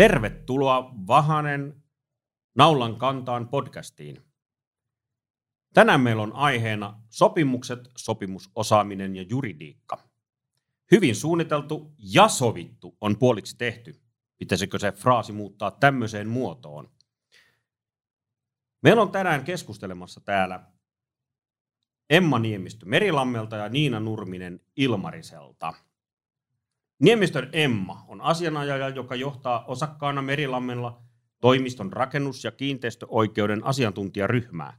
Tervetuloa Vahanen Naulan kantaan podcastiin. Tänään meillä on aiheena sopimukset, sopimusosaaminen ja juridiikka. Hyvin suunniteltu ja sovittu on puoliksi tehty. Pitäisikö se fraasi muuttaa tämmöiseen muotoon? Meillä on tänään keskustelemassa täällä Emma Niemistö Merilammelta ja Niina Nurminen Ilmariselta. Niemistön Emma on asianajaja, joka johtaa osakkaana Merilammella toimiston rakennus- ja kiinteistöoikeuden asiantuntijaryhmää.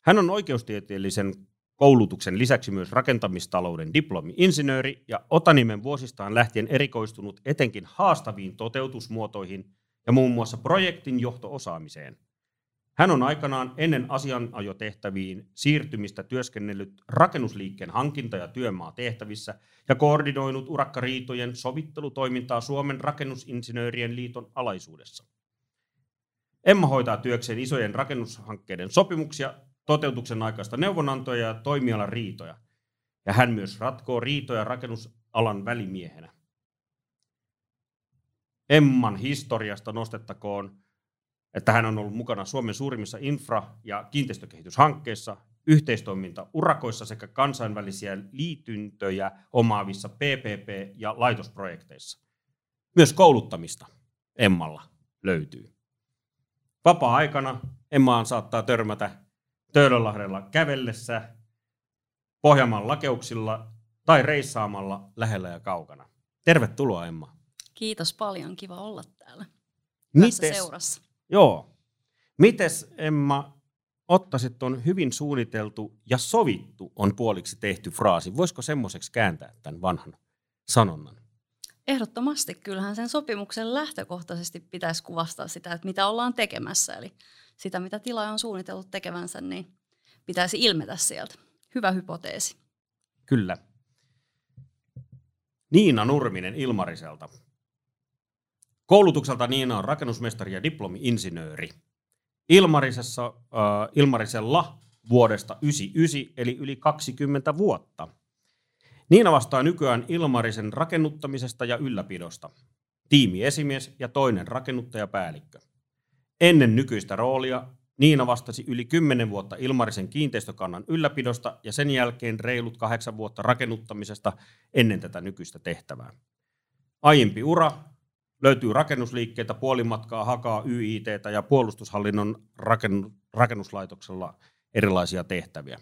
Hän on oikeustieteellisen koulutuksen lisäksi myös rakentamistalouden diplomi-insinööri ja Otanimen vuosistaan lähtien erikoistunut etenkin haastaviin toteutusmuotoihin ja muun muassa projektin johto-osaamiseen – hän on aikanaan ennen asianajotehtäviin siirtymistä työskennellyt rakennusliikkeen hankinta- ja työmaa tehtävissä ja koordinoinut urakkariitojen sovittelutoimintaa Suomen rakennusinsinöörien liiton alaisuudessa. Emma hoitaa työkseen isojen rakennushankkeiden sopimuksia, toteutuksen aikaista neuvonantoja ja toimialan riitoja. Ja hän myös ratkoo riitoja rakennusalan välimiehenä. Emman historiasta nostettakoon että hän on ollut mukana Suomen suurimmissa infra- ja kiinteistökehityshankkeissa, yhteistoiminta urakoissa sekä kansainvälisiä liityntöjä omaavissa PPP- ja laitosprojekteissa. Myös kouluttamista Emmalla löytyy. Vapaa-aikana Emmaan saattaa törmätä Töölönlahdella kävellessä, Pohjanmaan lakeuksilla tai reissaamalla lähellä ja kaukana. Tervetuloa Emma. Kiitos paljon, kiva olla täällä Mites, seurassa. Joo. Mites Emma, ottaisit tuon hyvin suunniteltu ja sovittu on puoliksi tehty fraasi. Voisiko semmoiseksi kääntää tämän vanhan sanonnan? Ehdottomasti. Kyllähän sen sopimuksen lähtökohtaisesti pitäisi kuvastaa sitä, että mitä ollaan tekemässä. Eli sitä, mitä tilaaja on suunnitellut tekevänsä, niin pitäisi ilmetä sieltä. Hyvä hypoteesi. Kyllä. Niina Nurminen Ilmariselta. Koulutukselta Niina on rakennusmestari ja diplomi-insinööri. Ilmarisessa, äh, Ilmarisella vuodesta 99, eli yli 20 vuotta. Niina vastaa nykyään Ilmarisen rakennuttamisesta ja ylläpidosta. Tiimiesimies ja toinen rakennuttajapäällikkö. Ennen nykyistä roolia Niina vastasi yli 10 vuotta Ilmarisen kiinteistökannan ylläpidosta ja sen jälkeen reilut kahdeksan vuotta rakennuttamisesta ennen tätä nykyistä tehtävää. Aiempi ura Löytyy rakennusliikkeitä, puolimatkaa, hakaa, YIT ja puolustushallinnon rakennuslaitoksella erilaisia tehtäviä.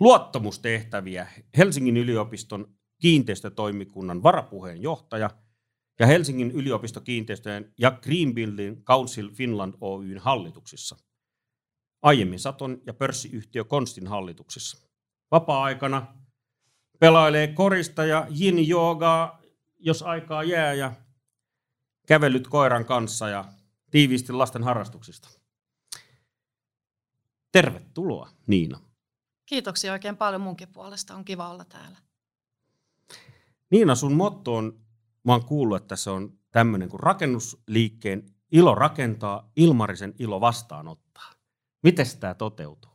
Luottamustehtäviä Helsingin yliopiston kiinteistötoimikunnan varapuheenjohtaja ja Helsingin yliopistokiinteistöjen ja Green Building Council Finland Oyn hallituksissa. Aiemmin Saton ja pörssiyhtiö Konstin hallituksissa. Vapaa-aikana pelailee korista ja yin joogaa, jos aikaa jää, ja kävellyt koiran kanssa ja tiiviisti lasten harrastuksista. Tervetuloa, Niina. Kiitoksia oikein paljon munkin puolesta. On kiva olla täällä. Niina, sun motto on, mä oon kuullut, että se on tämmöinen kuin rakennusliikkeen ilo rakentaa, Ilmarisen ilo vastaanottaa. Miten tämä toteutuu?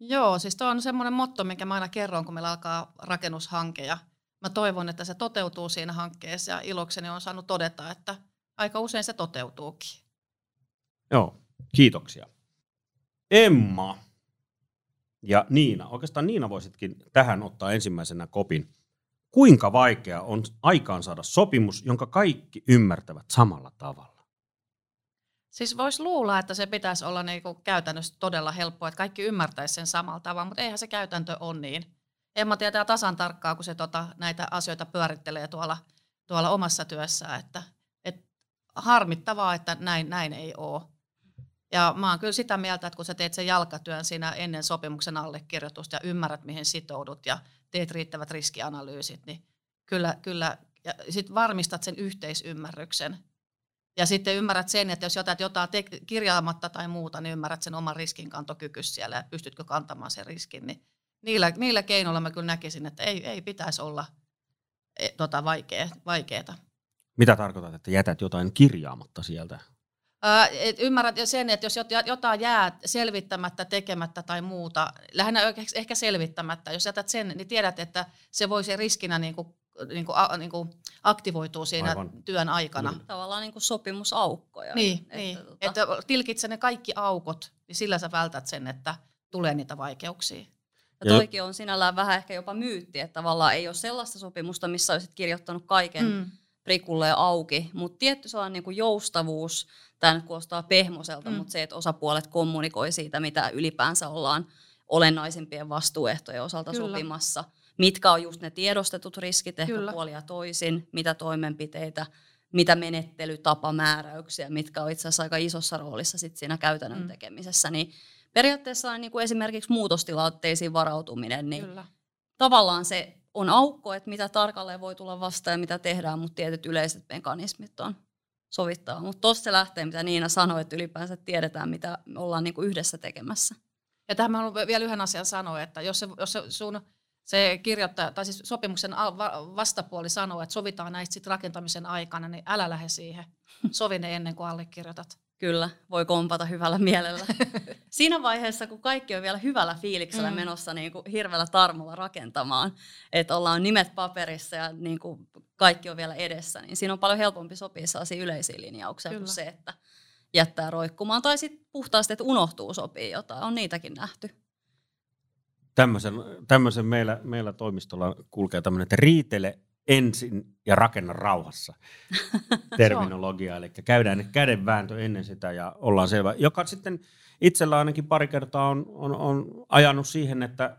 Joo, siis tuo on semmoinen motto, minkä mä aina kerron, kun meillä alkaa rakennushanke. Ja mä toivon, että se toteutuu siinä hankkeessa ja ilokseni on saanut todeta, että aika usein se toteutuukin. Joo, kiitoksia. Emma ja Niina, oikeastaan Niina voisitkin tähän ottaa ensimmäisenä kopin. Kuinka vaikea on aikaan saada sopimus, jonka kaikki ymmärtävät samalla tavalla? Siis voisi luulla, että se pitäisi olla niinku käytännössä todella helppoa, että kaikki ymmärtäisi sen samalla tavalla, mutta eihän se käytäntö ole niin. Emma tietää tasan tarkkaa, kun se tota, näitä asioita pyörittelee tuolla, tuolla omassa työssään, että et harmittavaa, että näin, näin ei ole. Ja mä oon kyllä sitä mieltä, että kun sä teet sen jalkatyön siinä ennen sopimuksen allekirjoitusta ja ymmärrät, mihin sitoudut ja teet riittävät riskianalyysit, niin kyllä, kyllä ja sit varmistat sen yhteisymmärryksen. Ja sitten ymmärrät sen, että jos jotain, jotain te- kirjaamatta tai muuta, niin ymmärrät sen oman riskinkantokykyssä siellä ja pystytkö kantamaan sen riskin, niin niillä, niillä keinoilla mä kyllä näkisin, että ei, ei pitäisi olla e, tota, vaikea, vaikeeta. Mitä tarkoitat, että jätät jotain kirjaamatta sieltä? Ää, et ymmärrät sen, että jos jotain jää selvittämättä, tekemättä tai muuta, lähinnä ehkä selvittämättä, jos jätät sen, niin tiedät, että se voi se riskinä niin kuin niin kuin, a, niin kuin aktivoituu siinä Aivan. työn aikana. Kyllä. Tavallaan niin kuin sopimusaukkoja. Niin, että, niin. tota- että tilkitsä ne kaikki aukot, niin sillä sä vältät sen, että tulee niitä vaikeuksia. Ja toikin on sinällään vähän ehkä jopa myytti, että tavallaan ei ole sellaista sopimusta, missä olisit kirjoittanut kaiken mm. prikulle auki, mutta tietty sellainen niin kuin joustavuus, tämä nyt kuulostaa pehmoselta, Mm. mutta se, että osapuolet kommunikoi siitä, mitä ylipäänsä ollaan olennaisimpien vastuuehtojen osalta Kyllä. Sopimassa, mitkä on just ne tiedostetut riskit ehkä Kyllä. Puolia toisin, mitä toimenpiteitä, mitä menettelytapamääräyksiä, mitkä on itse asiassa aika isossa roolissa sit siinä käytännön mm. tekemisessä, niin periaatteessa niin kuin esimerkiksi muutostilanteisiin varautuminen, niin Kyllä. tavallaan se on aukko, että mitä tarkalleen voi tulla vastaan ja mitä tehdään, mutta tietyt yleiset mekanismit on sovittaa. Mutta tuossa se lähtee, mitä Niina sanoi, että ylipäänsä tiedetään, mitä me ollaan niinku yhdessä tekemässä. Ja tähän mä haluan vielä yhden asian sanoa, että jos se, jos se sun se kirjoittaja, tai siis sopimuksen vastapuoli sanoo, että sovitaan näistä sit rakentamisen aikana, niin älä lähde siihen. Sovi ne ennen kuin allekirjoitat. Kyllä, voi kompata hyvällä mielellä. Siinä vaiheessa, kun kaikki on vielä hyvällä fiiliksellä Mm. menossa niin kuin hirveällä tarmolla rakentamaan, että ollaan nimet paperissa ja niin kuin kaikki on vielä edessä, niin siinä on paljon helpompi sopia sellaisia yleisiä linjauksia Kyllä. kuin se, että jättää roikkumaan. Tai sitten puhtaasti, että unohtuu sopii jotain. On niitäkin nähty. Tämmöisen, tämmöisen meillä, meillä toimistolla kulkee tämmöinen, että riitele ensin ja rakenna rauhassa terminologia. Eli käydään kädenvääntö ennen sitä ja ollaan selvä. Joka sitten itsellä ainakin pari kertaa on, on, on ajanut siihen, että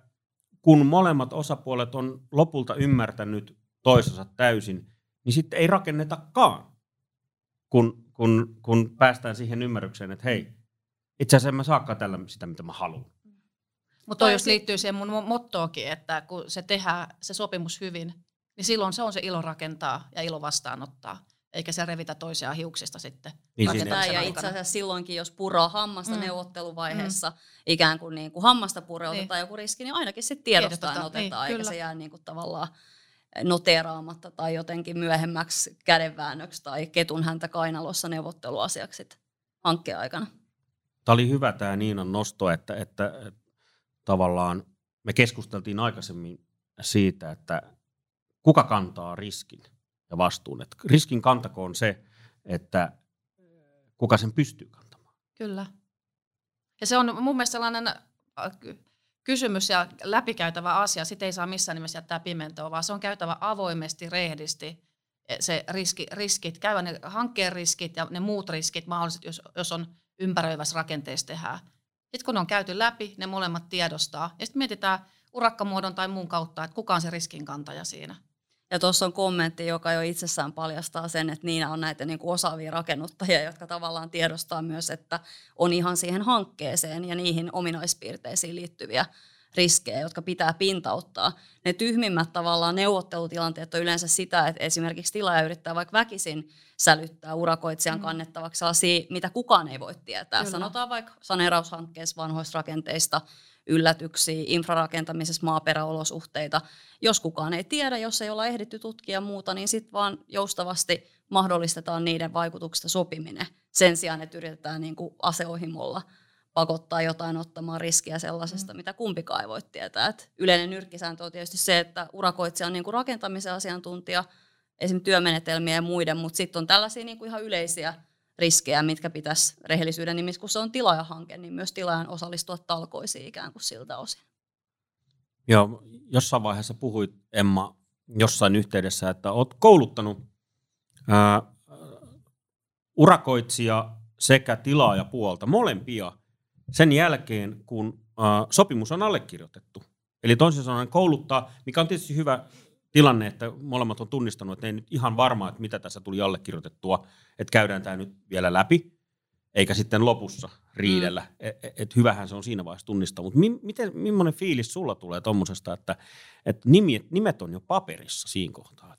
kun molemmat osapuolet on lopulta ymmärtänyt toisensa täysin, niin sitten ei rakennetakaan, kun, kun, kun päästään siihen ymmärrykseen, että hei, itse asiassa en mä saakaan tällä sitä, mitä mä haluan. Mutta toi just liittyy siihen mun mo- mottoonkin, että kun se tehdään se sopimus hyvin, niin silloin se on se ilo rakentaa ja ilo vastaanottaa, eikä se revitä toisiaan hiuksista sitten. Niin Rakentaa, ja itse asiassa silloinkin, jos puraa hammasta Mm. neuvotteluvaiheessa, mm. ikään kuin, niin kuin hammasta pureutetaan Niin. joku riski, niin ainakin sitten Tiedostetaan, otetaan, niin, eikä kyllä. se jää niin kuin tavallaan noteraamatta tai jotenkin myöhemmäksi kädenväännöksi tai ketun häntä kainalossa neuvotteluasiaksi hankkeen aikana. Tämä oli hyvä tämä Niinan nosto, että, että, että tavallaan me keskusteltiin aikaisemmin siitä, että kuka kantaa riskin ja vastuun. Että riskin kantakoon se, että kuka sen pystyy kantamaan. Kyllä. Ja se on mun mielestä sellainen äh, ky- kysymys ja läpikäytävä asia. Sitä ei saa missään nimessä jättää pimentoon, vaan se on käytävä avoimesti, rehdisti eh, se riski, riskit, käydä ne hankkeen riskit ja ne muut riskit mahdolliset, jos, jos on ympäröivässä rakenteessa tehdään. Sitten kun ne on käyty läpi, ne molemmat tiedostaa. Ja sitten mietitään urakkamuodon tai muun kautta, että kuka on se riskinkantaja siinä. Ja tuossa on kommentti, joka jo itsessään paljastaa sen, että Niina on näitä niin kuin osaavia rakennuttajia, jotka tavallaan tiedostaa myös, että on ihan siihen hankkeeseen ja niihin ominaispiirteisiin liittyviä riskejä, jotka pitää pintauttaa. Ne tyhmimmät tavallaan neuvottelutilanteet on yleensä sitä, että esimerkiksi tilaaja yrittää vaikka väkisin sälyttää urakoitsijan Mm. kannettavaksi sellaisia, mitä kukaan ei voi tietää. Kyllä. Sanotaan vaikka saneeraushankkeessa vanhoista rakenteista, yllätyksiä, infrarakentamisessa maaperäolosuhteita. Jos kukaan ei tiedä, jos ei olla ehditty tutkia muuta, niin sitten vaan joustavasti mahdollistetaan niiden vaikutuksista sopiminen sen sijaan, että yritetään niin kuin aseohimolla pakottaa jotain ottamaan riskiä sellaisesta, mm. mitä kumpikaan ei voi tietää. Et yleinen nyrkkisääntö on tietysti se, että urakoitsija on niin kuin rakentamisen asiantuntija, esim. työmenetelmiä ja muiden, mutta sitten on tällaisia niin kuin ihan yleisiä riskejä, mitkä pitäisi rehellisyyden nimissä, kun se on tilaajahanke, niin myös tilaajan osallistua talkoisiin ikään kuin siltä osin. Joo, jossain vaiheessa puhuit, Emma, jossain yhteydessä, että olet kouluttanut ää, urakoitsija sekä tilaajapuolta, molempia, sen jälkeen, kun ää, sopimus on allekirjoitettu. Eli toisin sanoen kouluttaa, mikä on tietysti hyvä tilanne, että molemmat on tunnistanut, että ei nyt ihan varmaa, että mitä tässä tuli allekirjoitettua, että käydään tämä nyt vielä läpi, eikä sitten lopussa riidellä. Mm. Et, et hyvähän se on siinä vaiheessa tunnistaa. Mutta mi, miten, millainen fiilis sulla tulee tuommoisesta, että, että nimet, nimet on jo paperissa siinä kohtaa?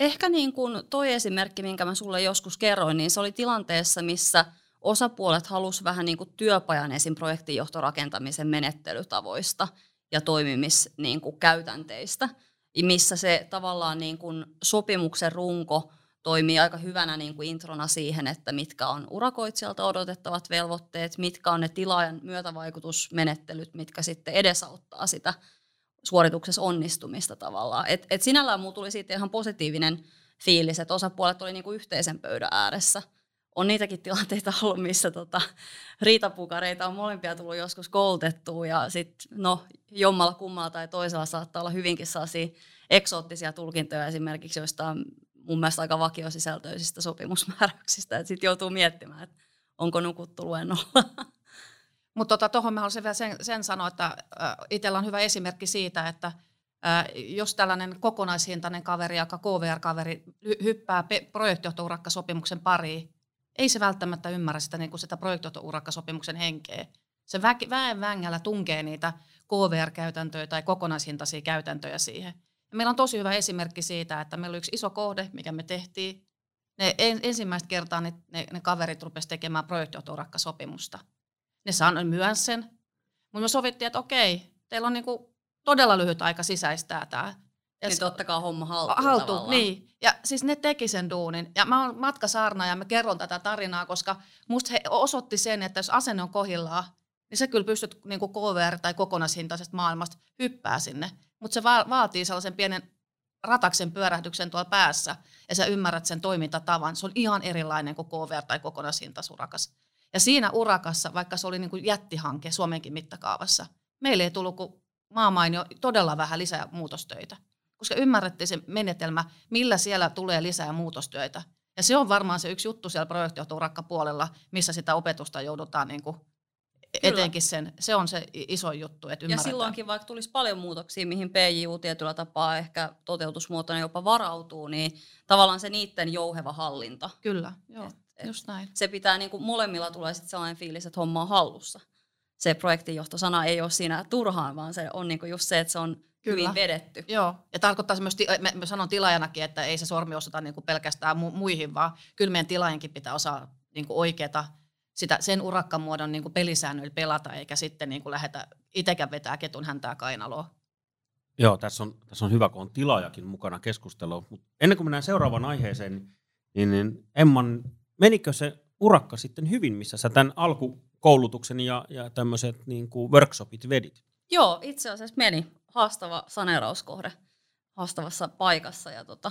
Ehkä niin kuin toi esimerkki, minkä mä sulle joskus kerroin, niin se oli tilanteessa, missä osapuolet halusi vähän niin kuin työpajan esim. projektinjohtorakentamisen menettelytavoista ja toimimiskäytänteistä, niin missä se tavallaan niin kuin sopimuksen runko toimii aika hyvänä niin kuin introna siihen, että mitkä on urakoitsijalta odotettavat velvoitteet, mitkä on ne tilaajan myötävaikutusmenettelyt, mitkä sitten edesauttaa sitä suorituksessa onnistumista tavallaan. Et, et sinällään mulla tuli siitä ihan positiivinen fiilis, että osapuolet oli niinku yhteisen pöydän ääressä. On niitäkin tilanteita ollut, missä tota, riitapukareita on molempia tullut joskus koulutettua ja sitten no, jommalla kummalla tai toisella saattaa olla hyvinkin sellaisia eksoottisia tulkintoja esimerkiksi joista mun mielestä aika vakiosisältöisistä sopimusmääräyksistä, että sitten joutuu miettimään, että onko nukuttu luennolla. Mutta tuohon tota, mä haluaisin vielä sen, sen sanoa, että äh, itsellä on hyvä esimerkki siitä, että äh, jos tällainen kokonaishintainen kaveri, joka KVR-kaveri, hyppää projektijohtourakka-sopimuksen pariin, ei se välttämättä ymmärrä sitä, niin kuin sitä projektijohtourakka-sopimuksen henkeä. Se vä- väen vängällä tunkee niitä KVR-käytäntöjä tai kokonaishintaisia käytäntöjä siihen. Ja meillä on tosi hyvä esimerkki siitä, että meillä oli yksi iso kohde, mikä me tehtiin. Ne en, ensimmäistä kertaa ne, ne, ne kaverit rupesivat tekemään projektijohtourakka-sopimusta – ne sanoi myös sen. Mutta me sovittiin, että okei, teillä on niinku todella lyhyt aika sisäistää tämä. Ja niin ottakaa homma haltuun Haltu, niin. Ja siis ne teki sen duunin. Ja mä oon matkasaarna ja mä kerron tätä tarinaa, koska musta he osoitti sen, että jos asenne on kohillaan, niin sä kyllä pystyt niin kuin KVR tai kokonaishintaisesta maailmasta hyppää sinne. Mutta se va- vaatii sellaisen pienen rataksen pyörähdyksen tuolla päässä ja sä ymmärrät sen toimintatavan. Se on ihan erilainen kuin KVR tai kokonaishintasurakas. Ja siinä urakassa, vaikka se oli niin kuin jättihanke Suomenkin mittakaavassa, meille ei tullut kuin maamainio todella vähän lisää muutostöitä, koska ymmärrettiin se menetelmä, millä siellä tulee lisää muutostöitä. Ja se on varmaan se yksi juttu siellä projektijohtourakkapuolella, missä sitä opetusta joudutaan niin kuin etenkin sen, se on se iso juttu, että Ja silloinkin vaikka tulisi paljon muutoksia, mihin PJU tietyllä tapaa ehkä toteutusmuotona jopa varautuu, niin tavallaan se niiden jouheva hallinta. Kyllä, joo. Et Just näin. Se pitää, niin kuin molemmilla tulee sitten sellainen fiilis, että homma on hallussa. Se projektinjohtosana ei ole siinä turhaan, vaan se on niin kuin just se, että se on Kyllä. hyvin vedetty. Joo, ja tarkoittaa myös, mä, mä sanon tilaajanakin, että ei se sormi osata niin kuin pelkästään mu- muihin, vaan kyllä meidän tilaajankin pitää osaa niin kuin oikeata sitä, sen urakkamuodon niin kuin pelisäännöillä pelata, eikä sitten niin kuin lähdetä itsekään vetää ketun häntää kainaloa. Joo, tässä on, tässä on hyvä, kun on tilaajakin mukana keskustelua. Mutta ennen kuin mennään seuraavaan aiheeseen, niin, niin Emman menikö se urakka sitten hyvin, missä sä tämän alkukoulutuksen ja, ja tämmöiset niin kuin workshopit vedit? Joo, itse asiassa meni. Haastava saneerauskohde haastavassa paikassa ja tota,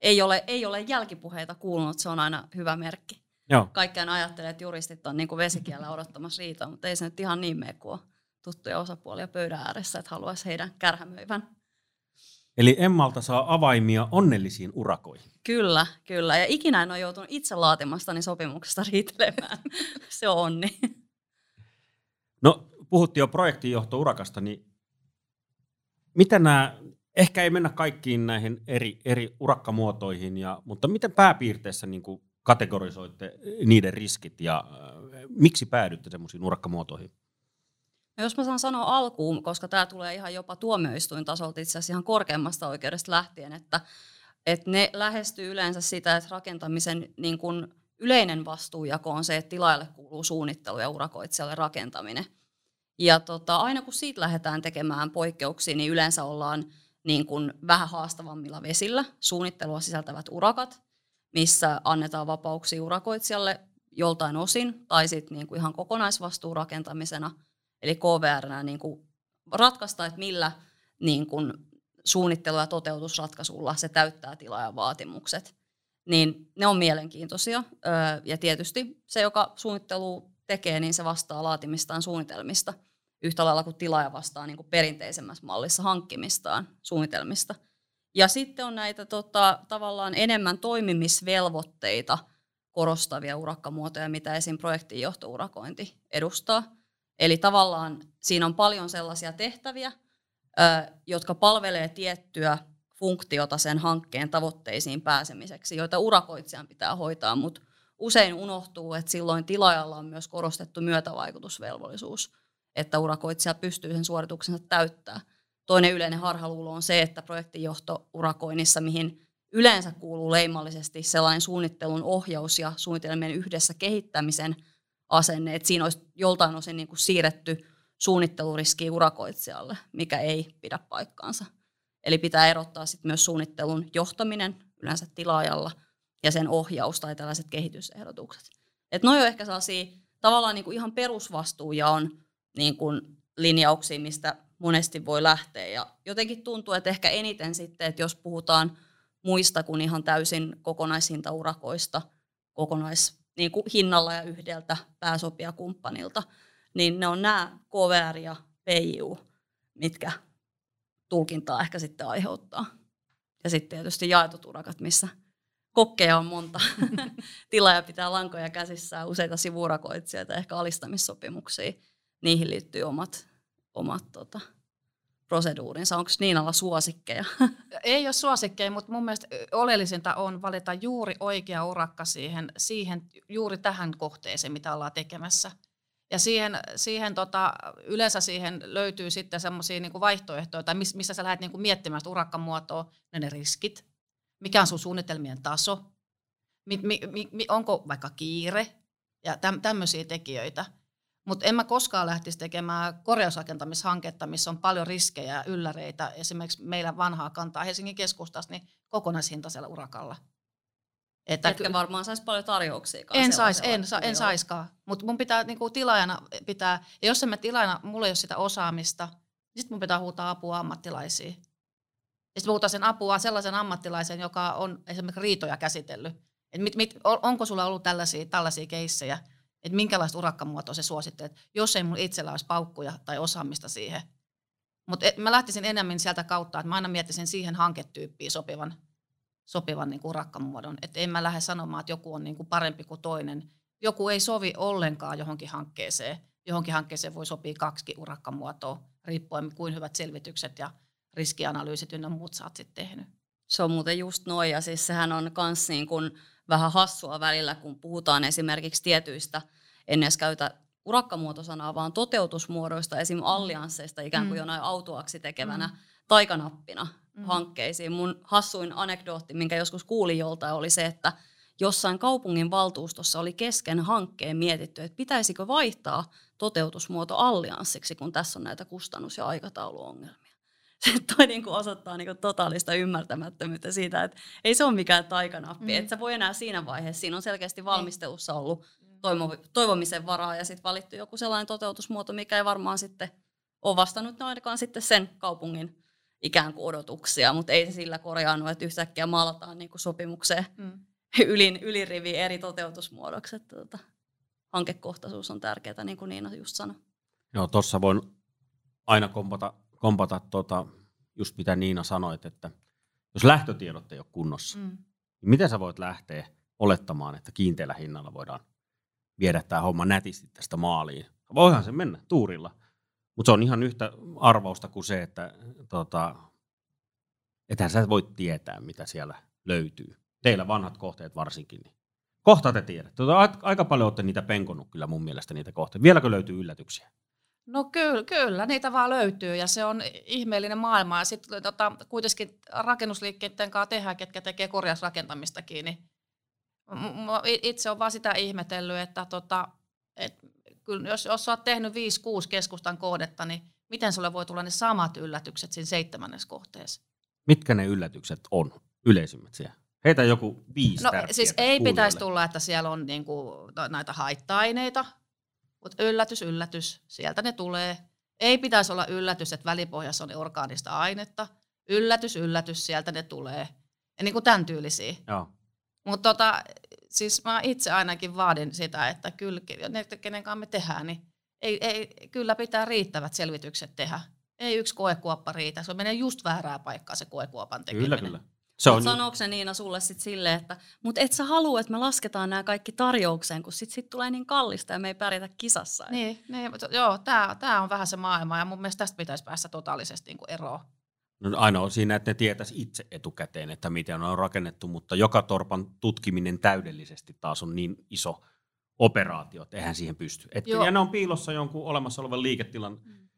ei, ole, ei ole jälkipuheita kuulunut, se on aina hyvä merkki. Joo. Kaikkiaan ajattelee, että juristit on niin kuin vesikielä odottamassa riitaa, mutta ei se nyt ihan niin mene kuin tuttuja osapuolia pöydän ääressä, että haluaisi heidän kärhämöivän. Eli Emmalta saa avaimia onnellisiin urakoihin. Kyllä, kyllä. Ja ikinä en ole joutunut itse laatimastani sopimuksesta riitelemään. Se on onni. No, puhuttiin jo projektinjohto-urakasta, niin mitä nämä, ehkä ei mennä kaikkiin näihin eri, eri urakkamuotoihin, ja, mutta miten pääpiirteessä niin kuin kategorisoitte niiden riskit ja äh, miksi päädytte semmoisiin urakkamuotoihin? No jos mä saan sanoa alkuun, koska tämä tulee ihan jopa tuomioistuin tasolta itse asiassa ihan korkeammasta oikeudesta lähtien, että, että ne lähestyy yleensä sitä, että rakentamisen niin kuin yleinen vastuujako on se, että tilaajalle kuuluu suunnittelu ja urakoitsijalle rakentaminen. Ja tota, aina kun siitä lähdetään tekemään poikkeuksia, niin yleensä ollaan niin kuin vähän haastavammilla vesillä. Suunnittelua sisältävät urakat, missä annetaan vapauksia urakoitsijalle joltain osin, tai sitten niin kuin ihan kokonaisvastuu rakentamisena – eli KVR niin kuin ratkaista, että millä niin kuin suunnittelu- ja toteutusratkaisulla se täyttää tilaajan vaatimukset. Niin ne on mielenkiintoisia. Ja tietysti se, joka suunnittelu tekee, niin se vastaa laatimistaan suunnitelmista yhtä lailla kuin tilaaja vastaa niin kuin perinteisemmässä mallissa hankkimistaan suunnitelmista. Ja sitten on näitä tota, tavallaan enemmän toimimisvelvoitteita korostavia urakkamuotoja, mitä esim. projektinjohtourakointi edustaa – Eli tavallaan siinä on paljon sellaisia tehtäviä, jotka palvelee tiettyä funktiota sen hankkeen tavoitteisiin pääsemiseksi, joita urakoitsijan pitää hoitaa, mutta usein unohtuu, että silloin tilaajalla on myös korostettu myötävaikutusvelvollisuus, että urakoitsija pystyy sen suorituksensa täyttää. Toinen yleinen harhaluulo on se, että projektinjohto urakoinnissa, mihin yleensä kuuluu leimallisesti sellainen suunnittelun ohjaus ja suunnitelmien yhdessä kehittämisen – asenne, että siinä olisi joltain osin niin kuin siirretty suunnitteluriskiä urakoitsijalle, mikä ei pidä paikkaansa. Eli pitää erottaa sit myös suunnittelun johtaminen yleensä tilaajalla ja sen ohjaus tai tällaiset kehitysehdotukset. Et noi on ehkä sellaisia tavallaan niin kuin ihan perusvastuujaon niin kuin linjauksia, mistä monesti voi lähteä. Ja jotenkin tuntuu, että ehkä eniten sitten, että jos puhutaan muista kuin ihan täysin kokonaishintaurakoista, kokonais niin kuin hinnalla ja yhdeltä pääsopijakumppanilta, niin ne on nämä KVR ja PIU, mitkä tulkintaa ehkä sitten aiheuttaa. Ja sitten tietysti jaetut urakat, missä kokkeja on monta. Tilaaja pitää lankoja käsissään, useita sivurakoitsijoita, ehkä alistamissopimuksia. Niihin liittyy omat, omat tota, proseduurinsa. Onko Niinalla suosikkeja? Ei ole suosikkeja, mutta mun mielestä oleellisinta on valita juuri oikea urakka siihen, siihen juuri tähän kohteeseen, mitä ollaan tekemässä. Ja siihen, siihen tota, yleensä siihen löytyy sitten semmoisia niinku vaihtoehtoja, tai missä sä lähdet niinku miettimään sitä urakkamuotoa, ne, ne riskit, mikä on sun suunnitelmien taso, mi, mi, mi, onko vaikka kiire ja täm, tämmöisiä tekijöitä. Mutta en mä koskaan lähtisi tekemään korjausrakentamishanketta, missä on paljon riskejä ja ylläreitä. Esimerkiksi meillä vanhaa kantaa Helsingin keskustassa niin kokonaishintaisella urakalla. Että Etkä ky- varmaan saisi paljon tarjouksia. En, sais, en, sa, en saiskaan, mutta mun pitää niinku, tilaajana pitää, ja jos en mä tilaajana, mulla ei ole sitä osaamista, niin sitten mun pitää huutaa apua ammattilaisiin. Ja sitten puhutaan sen apua sellaisen ammattilaisen, joka on esimerkiksi riitoja käsitellyt. Et mit, mit, onko sulla ollut tällaisia, tällaisia keissejä, että minkälaista urakkamuotoa se suosittelet, jos ei mun itsellä olisi paukkuja tai osaamista siihen. Mutta mä lähtisin enemmän sieltä kautta, että mä aina miettisin siihen hanketyyppiin sopivan, sopivan niin kuin urakkamuodon. Että en mä lähde sanomaan, että joku on niin kuin parempi kuin toinen. Joku ei sovi ollenkaan johonkin hankkeeseen. Johonkin hankkeeseen voi sopia kaksi urakkamuotoa, riippuen kuin hyvät selvitykset ja riskianalyysit ynnä muut sä oot sitten tehnyt. Se on muuten just noin, ja siis sehän on myös niin kuin vähän hassua välillä, kun puhutaan esimerkiksi tietyistä, en edes käytä urakkamuotosanaa, vaan toteutusmuodoista, esim. Mm. alliansseista ikään kuin mm. jonain autoaksi tekevänä mm. taikanappina mm. hankkeisiin. Mun hassuin anekdootti, minkä joskus kuulin joltain, oli se, että jossain kaupungin valtuustossa oli kesken hankkeen mietitty, että pitäisikö vaihtaa toteutusmuoto allianssiksi, kun tässä on näitä kustannus- ja aikatauluongelmia. toi niin kuin osoittaa niin kuin totaalista ymmärtämättömyyttä siitä, että ei se ole mikään taikanappi. Mm. Että se voi enää siinä vaiheessa, siinä on selkeästi niin. valmistelussa ollut toivomisen varaa ja sitten valittu joku sellainen toteutusmuoto, mikä ei varmaan sitten ole vastannut ainakaan sitten sen kaupungin ikään kuin odotuksia, mutta ei se sillä korjaannut, että yhtäkkiä maalataan niin kuin sopimukseen mm. ylin, ylirivi eri toteutusmuodokset. Tuota, hankekohtaisuus on tärkeää, niin kuin Niina just sanoi. Joo, tuossa voin aina kompata kompata tuota, just mitä Niina sanoit, että jos lähtötiedot ei ole kunnossa, mm. niin miten sä voit lähteä olettamaan, että kiinteällä hinnalla voidaan viedä tämä homma nätisti tästä maaliin? Voihan se mennä tuurilla, mutta se on ihan yhtä arvausta kuin se, että tota, ethän sä voi tietää, mitä siellä löytyy. Teillä vanhat kohteet varsinkin. Niin kohta te tiedätte. Tota, aika paljon olette niitä penkonut kyllä mun mielestä niitä kohteita. Vieläkö löytyy yllätyksiä? No kyllä, kyllä, niitä vaan löytyy ja se on ihmeellinen maailma. Ja sitten tota, kuitenkin rakennusliikkeiden kanssa tehdään, ketkä tekee korjausrakentamistakin. Niin itse on vaan sitä ihmetellyt, että tota, et, kyllä jos, jos olet tehnyt 5-6 keskustan kohdetta, niin miten sulle voi tulla ne samat yllätykset siinä seitsemännes kohteessa? Mitkä ne yllätykset on yleisimmät siellä? Heitä joku viisi No siis ei pitäisi tulla, että siellä on niinku näitä haitta-aineita, mutta yllätys, yllätys, sieltä ne tulee. Ei pitäisi olla yllätys, että välipohjassa on orgaanista ainetta. Yllätys, yllätys, sieltä ne tulee. Ja niin kuin tämän tyylisiä. Mutta tota, siis mä itse ainakin vaadin sitä, että kyllä, ne, kenen kanssa me tehdään, niin ei, ei, kyllä pitää riittävät selvitykset tehdä. Ei yksi koekuoppa riitä, se menee just väärää paikkaa se koekuopan tekeminen. Kyllä, kyllä. Se on... Sanooko se Niina sulle sit silleen, että mut et sä halua, että me lasketaan nämä kaikki tarjoukseen, kun sit, sit tulee niin kallista ja me ei pärjätä kisassa. Niin, niin joo, tämä tää on vähän se maailma ja mun mielestä tästä pitäisi päästä totaalisesti niin eroon. No ainoa siinä, että ne tietäisi itse etukäteen, että miten on rakennettu, mutta joka torpan tutkiminen täydellisesti taas on niin iso operaatio, että eihän siihen pysty. Et, ja ne on piilossa jonkun olemassa olevan liiketilan mm.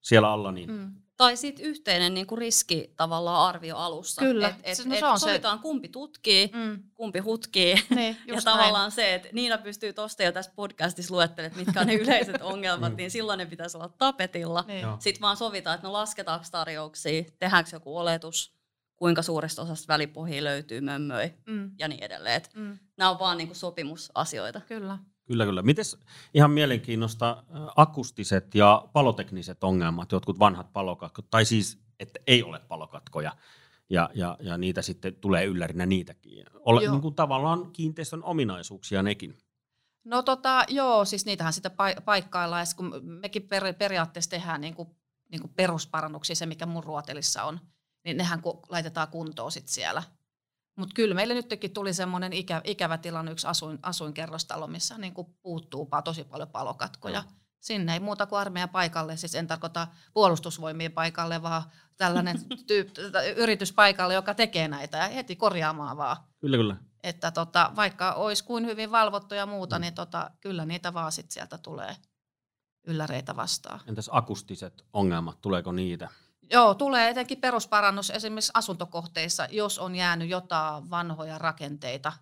siellä alla, niin mm. Tai sitten yhteinen niin kuin riski tavallaan arvio alussa. Kyllä. Et, et, no, se on sovitaan se... kumpi tutkii, mm. kumpi hutkii. Niin, ja näin. tavallaan se, että Niina pystyy tuosta jo tässä podcastissa luettelemaan, mitkä on ne yleiset ongelmat, mm. niin silloin ne pitäisi olla tapetilla. Niin. Sitten vaan sovitaan, että no lasketaanko tarjouksia, tehdäänkö joku oletus, kuinka suuresta osasta välipohjia löytyy mömmöi mm. ja niin edelleen. mm. Nämä on vaan niin kuin sopimusasioita. Kyllä. Kyllä, kyllä. Mites ihan mielenkiinnosta äh, akustiset ja palotekniset ongelmat, jotkut vanhat palokatkot, tai siis, että ei ole palokatkoja, ja, ja, ja niitä sitten tulee yllärinä niitäkin. Ole, niin kuin tavallaan kiinteistön ominaisuuksia nekin. No tota, joo, siis niitähän sitä paikkaillaan, kun mekin per, periaatteessa tehdään niin kuin, niin kuin perusparannuksia, se mikä mun ruotelissa on, niin nehän laitetaan kuntoon sitten siellä. Mutta kyllä meille nytkin tuli semmoinen ikä, ikävä tilanne, yksi asuin, asuinkerrostalo, missä niin kuin puuttuu tosi paljon palokatkoja. No. Sinne ei muuta kuin armeijan paikalle, siis en tarkoita puolustusvoimien paikalle, vaan tällainen tyyp, yritys paikalle, joka tekee näitä ja heti korjaamaan vaan. Kyllä, kyllä. Että tota, vaikka olisi kuin hyvin valvottu ja muuta, mm. niin tota, kyllä niitä vaan sit sieltä tulee ylläreitä vastaan. Entäs akustiset ongelmat, tuleeko niitä? Joo, tulee etenkin perusparannus esimerkiksi asuntokohteissa, jos on jäänyt jotain vanhoja rakenteita.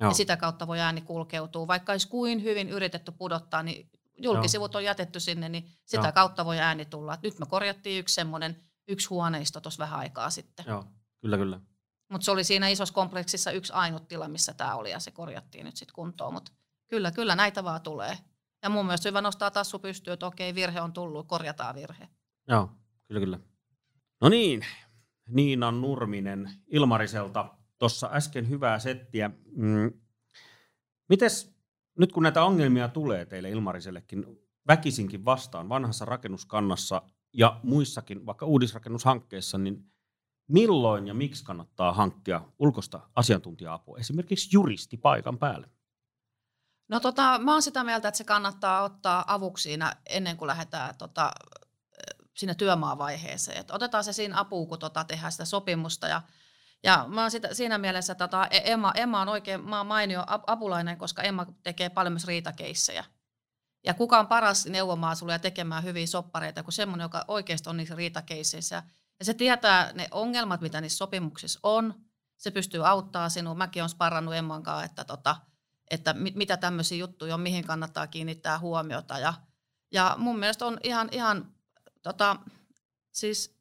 Joo. Ja sitä kautta voi ääni kulkeutua. Vaikka olisi kuin hyvin yritetty pudottaa, niin julkisivut Joo. on jätetty sinne, niin sitä Joo. kautta voi ääni tulla. Nyt me korjattiin yksi semmoinen, yksi huoneisto tuossa vähän aikaa sitten. Joo, kyllä, kyllä. Mutta se oli siinä isossa kompleksissa yksi ainut tila, missä tämä oli ja se korjattiin nyt sitten kuntoon. Mutta kyllä, kyllä näitä vaan tulee. Ja mun mielestä hyvä nostaa tassu pystyyn, että okei, virhe on tullut, korjataan virhe. Joo, kyllä, kyllä. No niin, Niina Nurminen Ilmariselta tuossa äsken hyvää settiä. Mm. Mites nyt kun näitä ongelmia tulee teille Ilmarisellekin väkisinkin vastaan vanhassa rakennuskannassa ja muissakin, vaikka uudisrakennushankkeissa, niin milloin ja miksi kannattaa hankkia ulkoista asiantuntija-apua, esimerkiksi juristi paikan päälle? No tota, mä oon sitä mieltä, että se kannattaa ottaa avuksi siinä ennen kuin lähdetään tota, siinä työmaavaiheeseen. Että otetaan se siinä apuun, kun tota, tehdään sitä sopimusta. Ja, ja mä oon sitä, siinä mielessä, tota, e, Emma, Emma on oikein mä oon mainio apulainen, koska Emma tekee paljon myös riitakeissejä. Ja kuka on paras neuvomaan sulle ja tekemään hyviä soppareita kuin semmoinen, joka oikeasti on niissä riitakeisseissä. Ja se tietää ne ongelmat, mitä niissä sopimuksissa on. Se pystyy auttaa sinua. Mäkin olen sparrannut Emman kanssa, että, tota, että mit, mitä tämmöisiä juttuja on, mihin kannattaa kiinnittää huomiota. Ja, ja mun mielestä on ihan, ihan tota, siis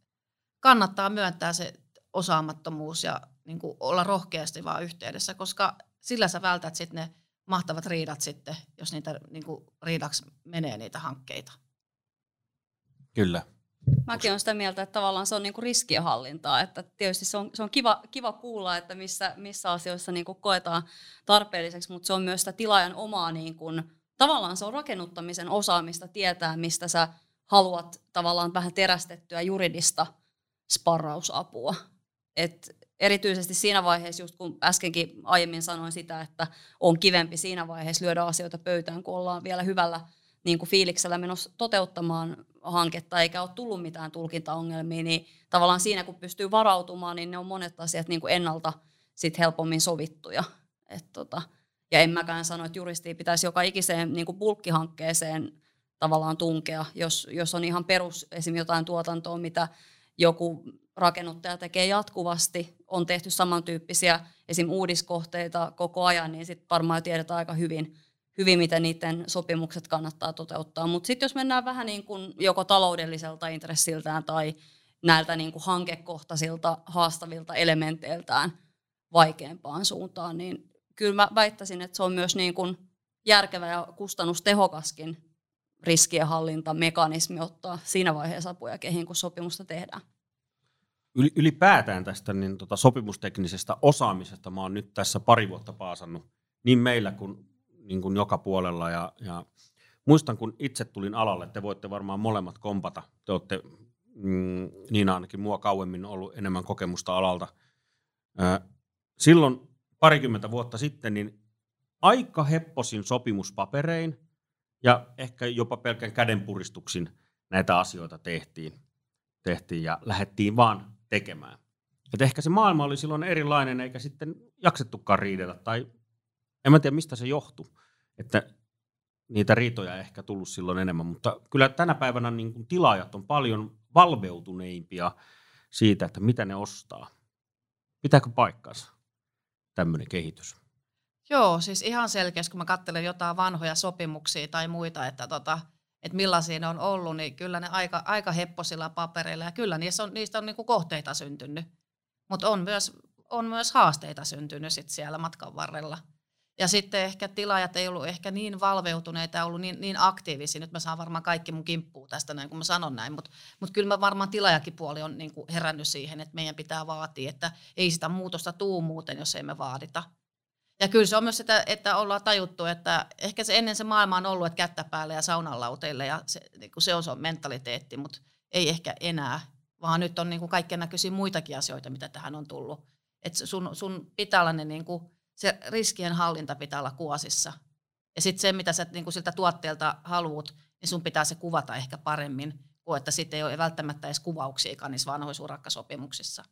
kannattaa myöntää se osaamattomuus ja niin kuin olla rohkeasti vaan yhteydessä, koska sillä sä vältät sitten ne mahtavat riidat sitten, jos niitä niin kuin riidaksi menee niitä hankkeita. Kyllä. Mäkin olen sitä mieltä, että tavallaan se on niinku riskienhallintaa. Että tietysti se on, se on kiva, kiva kuulla, että missä, missä asioissa niinku koetaan tarpeelliseksi, mutta se on myös sitä tilaajan omaa, niinku, tavallaan se on rakennuttamisen osaamista tietää, mistä sä haluat tavallaan vähän terästettyä juridista sparrausapua. Et erityisesti siinä vaiheessa, just kun äskenkin aiemmin sanoin sitä, että on kivempi siinä vaiheessa lyödä asioita pöytään, kun ollaan vielä hyvällä niin kuin fiiliksellä menossa toteuttamaan hanketta eikä ole tullut mitään tulkintaongelmia, niin tavallaan siinä kun pystyy varautumaan, niin ne on monet asiat niin kuin ennalta sit helpommin sovittuja. Et tota, ja en mäkään sano, että juristi pitäisi joka ikiseen niin kuin bulkkihankkeeseen tavallaan tunkea, jos, jos on ihan perus esim. jotain tuotantoa, mitä joku rakennuttaja tekee jatkuvasti, on tehty samantyyppisiä esim. uudiskohteita koko ajan, niin sitten varmaan tiedetään aika hyvin, hyvin, miten niiden sopimukset kannattaa toteuttaa. Mutta sitten jos mennään vähän niin kuin joko taloudelliselta intressiltään tai näiltä niin kuin hankekohtaisilta haastavilta elementeiltään vaikeampaan suuntaan, niin kyllä mä väittäisin, että se on myös niin kuin järkevä ja kustannustehokaskin riskienhallintamekanismi ottaa siinä vaiheessa apuja kehiin, kun sopimusta tehdään. Ylipäätään tästä niin tota, sopimusteknisestä osaamisesta mä oon nyt tässä pari vuotta paasannut niin meillä kuin, niin kuin joka puolella. Ja, ja muistan, kun itse tulin alalle, te voitte varmaan molemmat kompata. Te olette mm, niin ainakin mua kauemmin ollut enemmän kokemusta alalta. silloin parikymmentä vuotta sitten niin aika hepposin sopimuspaperein – ja ehkä jopa pelkän kädenpuristuksin näitä asioita tehtiin, tehtiin ja lähdettiin vaan tekemään. Et ehkä se maailma oli silloin erilainen, eikä sitten jaksettukaan riidellä, tai en mä tiedä mistä se johtui, että niitä riitoja ehkä tullut silloin enemmän, mutta kyllä tänä päivänä niin kuin tilaajat on paljon valveutuneimpia siitä, että mitä ne ostaa. Pitääkö paikkansa tämmöinen kehitys? Joo, siis ihan selkeästi, kun mä katselen jotain vanhoja sopimuksia tai muita, että, tota, että millaisia ne on ollut, niin kyllä ne aika, aika hepposilla papereilla ja kyllä niistä on, niistä on niinku kohteita syntynyt. Mutta on myös, on myös haasteita syntynyt sit siellä matkan varrella. Ja sitten ehkä tilaajat ei ollut ehkä niin valveutuneita ja ollut niin, niin aktiivisia. Nyt mä saan varmaan kaikki mun kimppuun tästä näin, kun mä sanon näin. Mutta mut kyllä mä varmaan tilaajakin puoli on niin kuin herännyt siihen, että meidän pitää vaatia, että ei sitä muutosta tuu muuten, jos ei me vaadita. Ja kyllä se on myös sitä, että ollaan tajuttu, että ehkä se ennen se maailma on ollut, että kättä päälle ja saunanlauteille ja se, niin kuin se on se mentaliteetti, mutta ei ehkä enää, vaan nyt on niin kuin kaikkien näköisiä muitakin asioita, mitä tähän on tullut. Että sun, sun pitää olla ne niin kuin, se riskien hallinta pitää olla kuosissa. Ja sitten se, mitä sä niin kuin siltä tuotteelta haluat, niin sun pitää se kuvata ehkä paremmin, kuin että sitten ei ole välttämättä edes kuvauksia niissä vanhoissa urakkasopimuksissa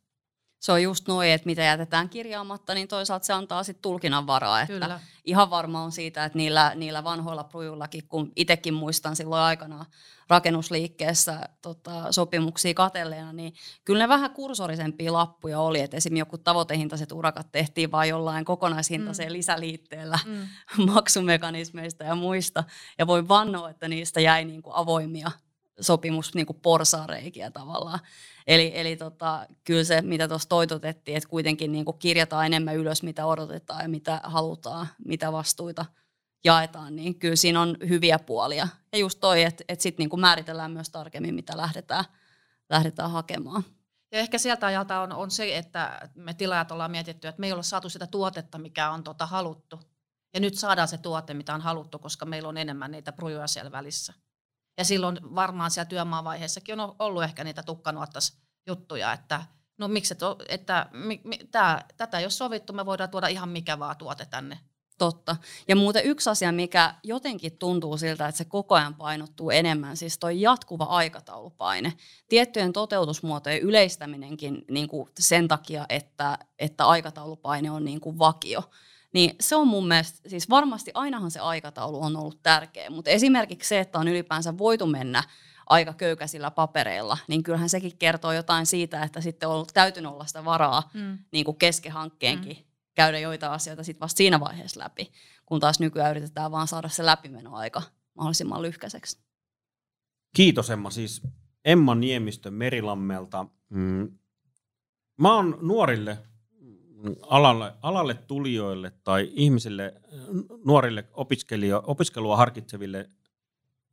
se on just noin, että mitä jätetään kirjaamatta, niin toisaalta se antaa sitten tulkinnan varaa. Että Kyllä. Ihan varma on siitä, että niillä, niillä vanhoilla prujullakin, kun itsekin muistan silloin aikana rakennusliikkeessä tota, sopimuksia katelleena, niin kyllä ne vähän kursorisempia lappuja oli, että esimerkiksi joku tavoitehintaiset urakat tehtiin vain jollain kokonaishintaiseen mm. lisäliitteellä mm. maksumekanismeista ja muista. Ja voin vannoa, että niistä jäi niinku avoimia sopimus niin porsareikiä tavallaan. Eli, eli tota, kyllä se, mitä tuossa toitotettiin, että kuitenkin niin kirjataan enemmän ylös, mitä odotetaan ja mitä halutaan, mitä vastuita jaetaan, niin kyllä siinä on hyviä puolia. Ja just toi, että, että sitten niin määritellään myös tarkemmin, mitä lähdetään, lähdetään hakemaan. Ja ehkä sieltä ajalta on, on se, että me tilaajat ollaan mietitty, että me ei olla saatu sitä tuotetta, mikä on tota haluttu. Ja nyt saadaan se tuote, mitä on haluttu, koska meillä on enemmän niitä prujoja siellä välissä. Ja silloin varmaan siellä työmaavaiheessakin on ollut ehkä niitä tukkanuottas juttuja, että no miksi, et, että mi, mi, tää, tätä ole sovittu, me voidaan tuoda ihan mikä vaan tuote tänne. Totta. Ja muuten yksi asia, mikä jotenkin tuntuu siltä, että se koko ajan painottuu enemmän, siis tuo jatkuva aikataulupaine. Tiettyjen toteutusmuotojen yleistäminenkin niin kuin sen takia, että, että aikataulupaine on niin kuin vakio. Niin se on mun mielestä, siis varmasti ainahan se aikataulu on ollut tärkeä, mutta esimerkiksi se, että on ylipäänsä voitu mennä aika köykäisillä papereilla, niin kyllähän sekin kertoo jotain siitä, että sitten on täytynyt olla sitä varaa mm. niin kuin keskehankkeenkin mm. käydä joita asioita sitten vasta siinä vaiheessa läpi, kun taas nykyään yritetään vaan saada se läpimenoaika mahdollisimman lyhkäiseksi. Kiitos Emma. Siis Emma Niemistö Merilammelta. Mm. Mä oon nuorille alalle, alalle tulijoille tai ihmisille, nuorille opiskelua harkitseville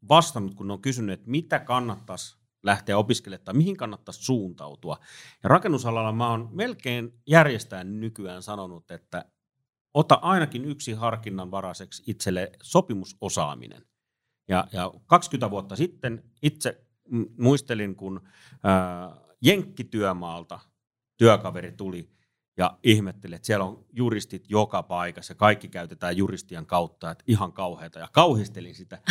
vastannut, kun ne on kysynyt, että mitä kannattaisi lähteä opiskelemaan tai mihin kannattaisi suuntautua. Ja rakennusalalla mä oon melkein järjestään nykyään sanonut, että ota ainakin yksi harkinnan varaiseksi itselle sopimusosaaminen. Ja, ja 20 vuotta sitten itse muistelin, kun ää, Jenkkityömaalta työkaveri tuli ja ihmetteli, että siellä on juristit joka paikassa kaikki käytetään juristian kautta, että ihan kauheata. Ja kauhistelin sitä.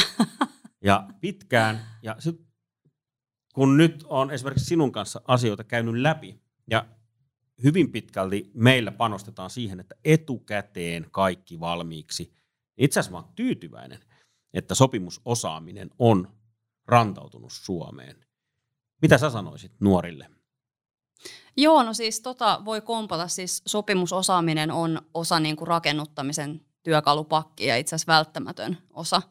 Ja pitkään, ja sit, kun nyt on esimerkiksi sinun kanssa asioita käynyt läpi, ja hyvin pitkälti meillä panostetaan siihen, että etukäteen kaikki valmiiksi. Niin itse asiassa mä olen tyytyväinen, että sopimusosaaminen on rantautunut Suomeen. Mitä sä sanoisit nuorille? Joo, no siis tota voi kompata. Siis sopimusosaaminen on osa niin kuin rakennuttamisen työkalupakkia ja itse asiassa välttämätön osa –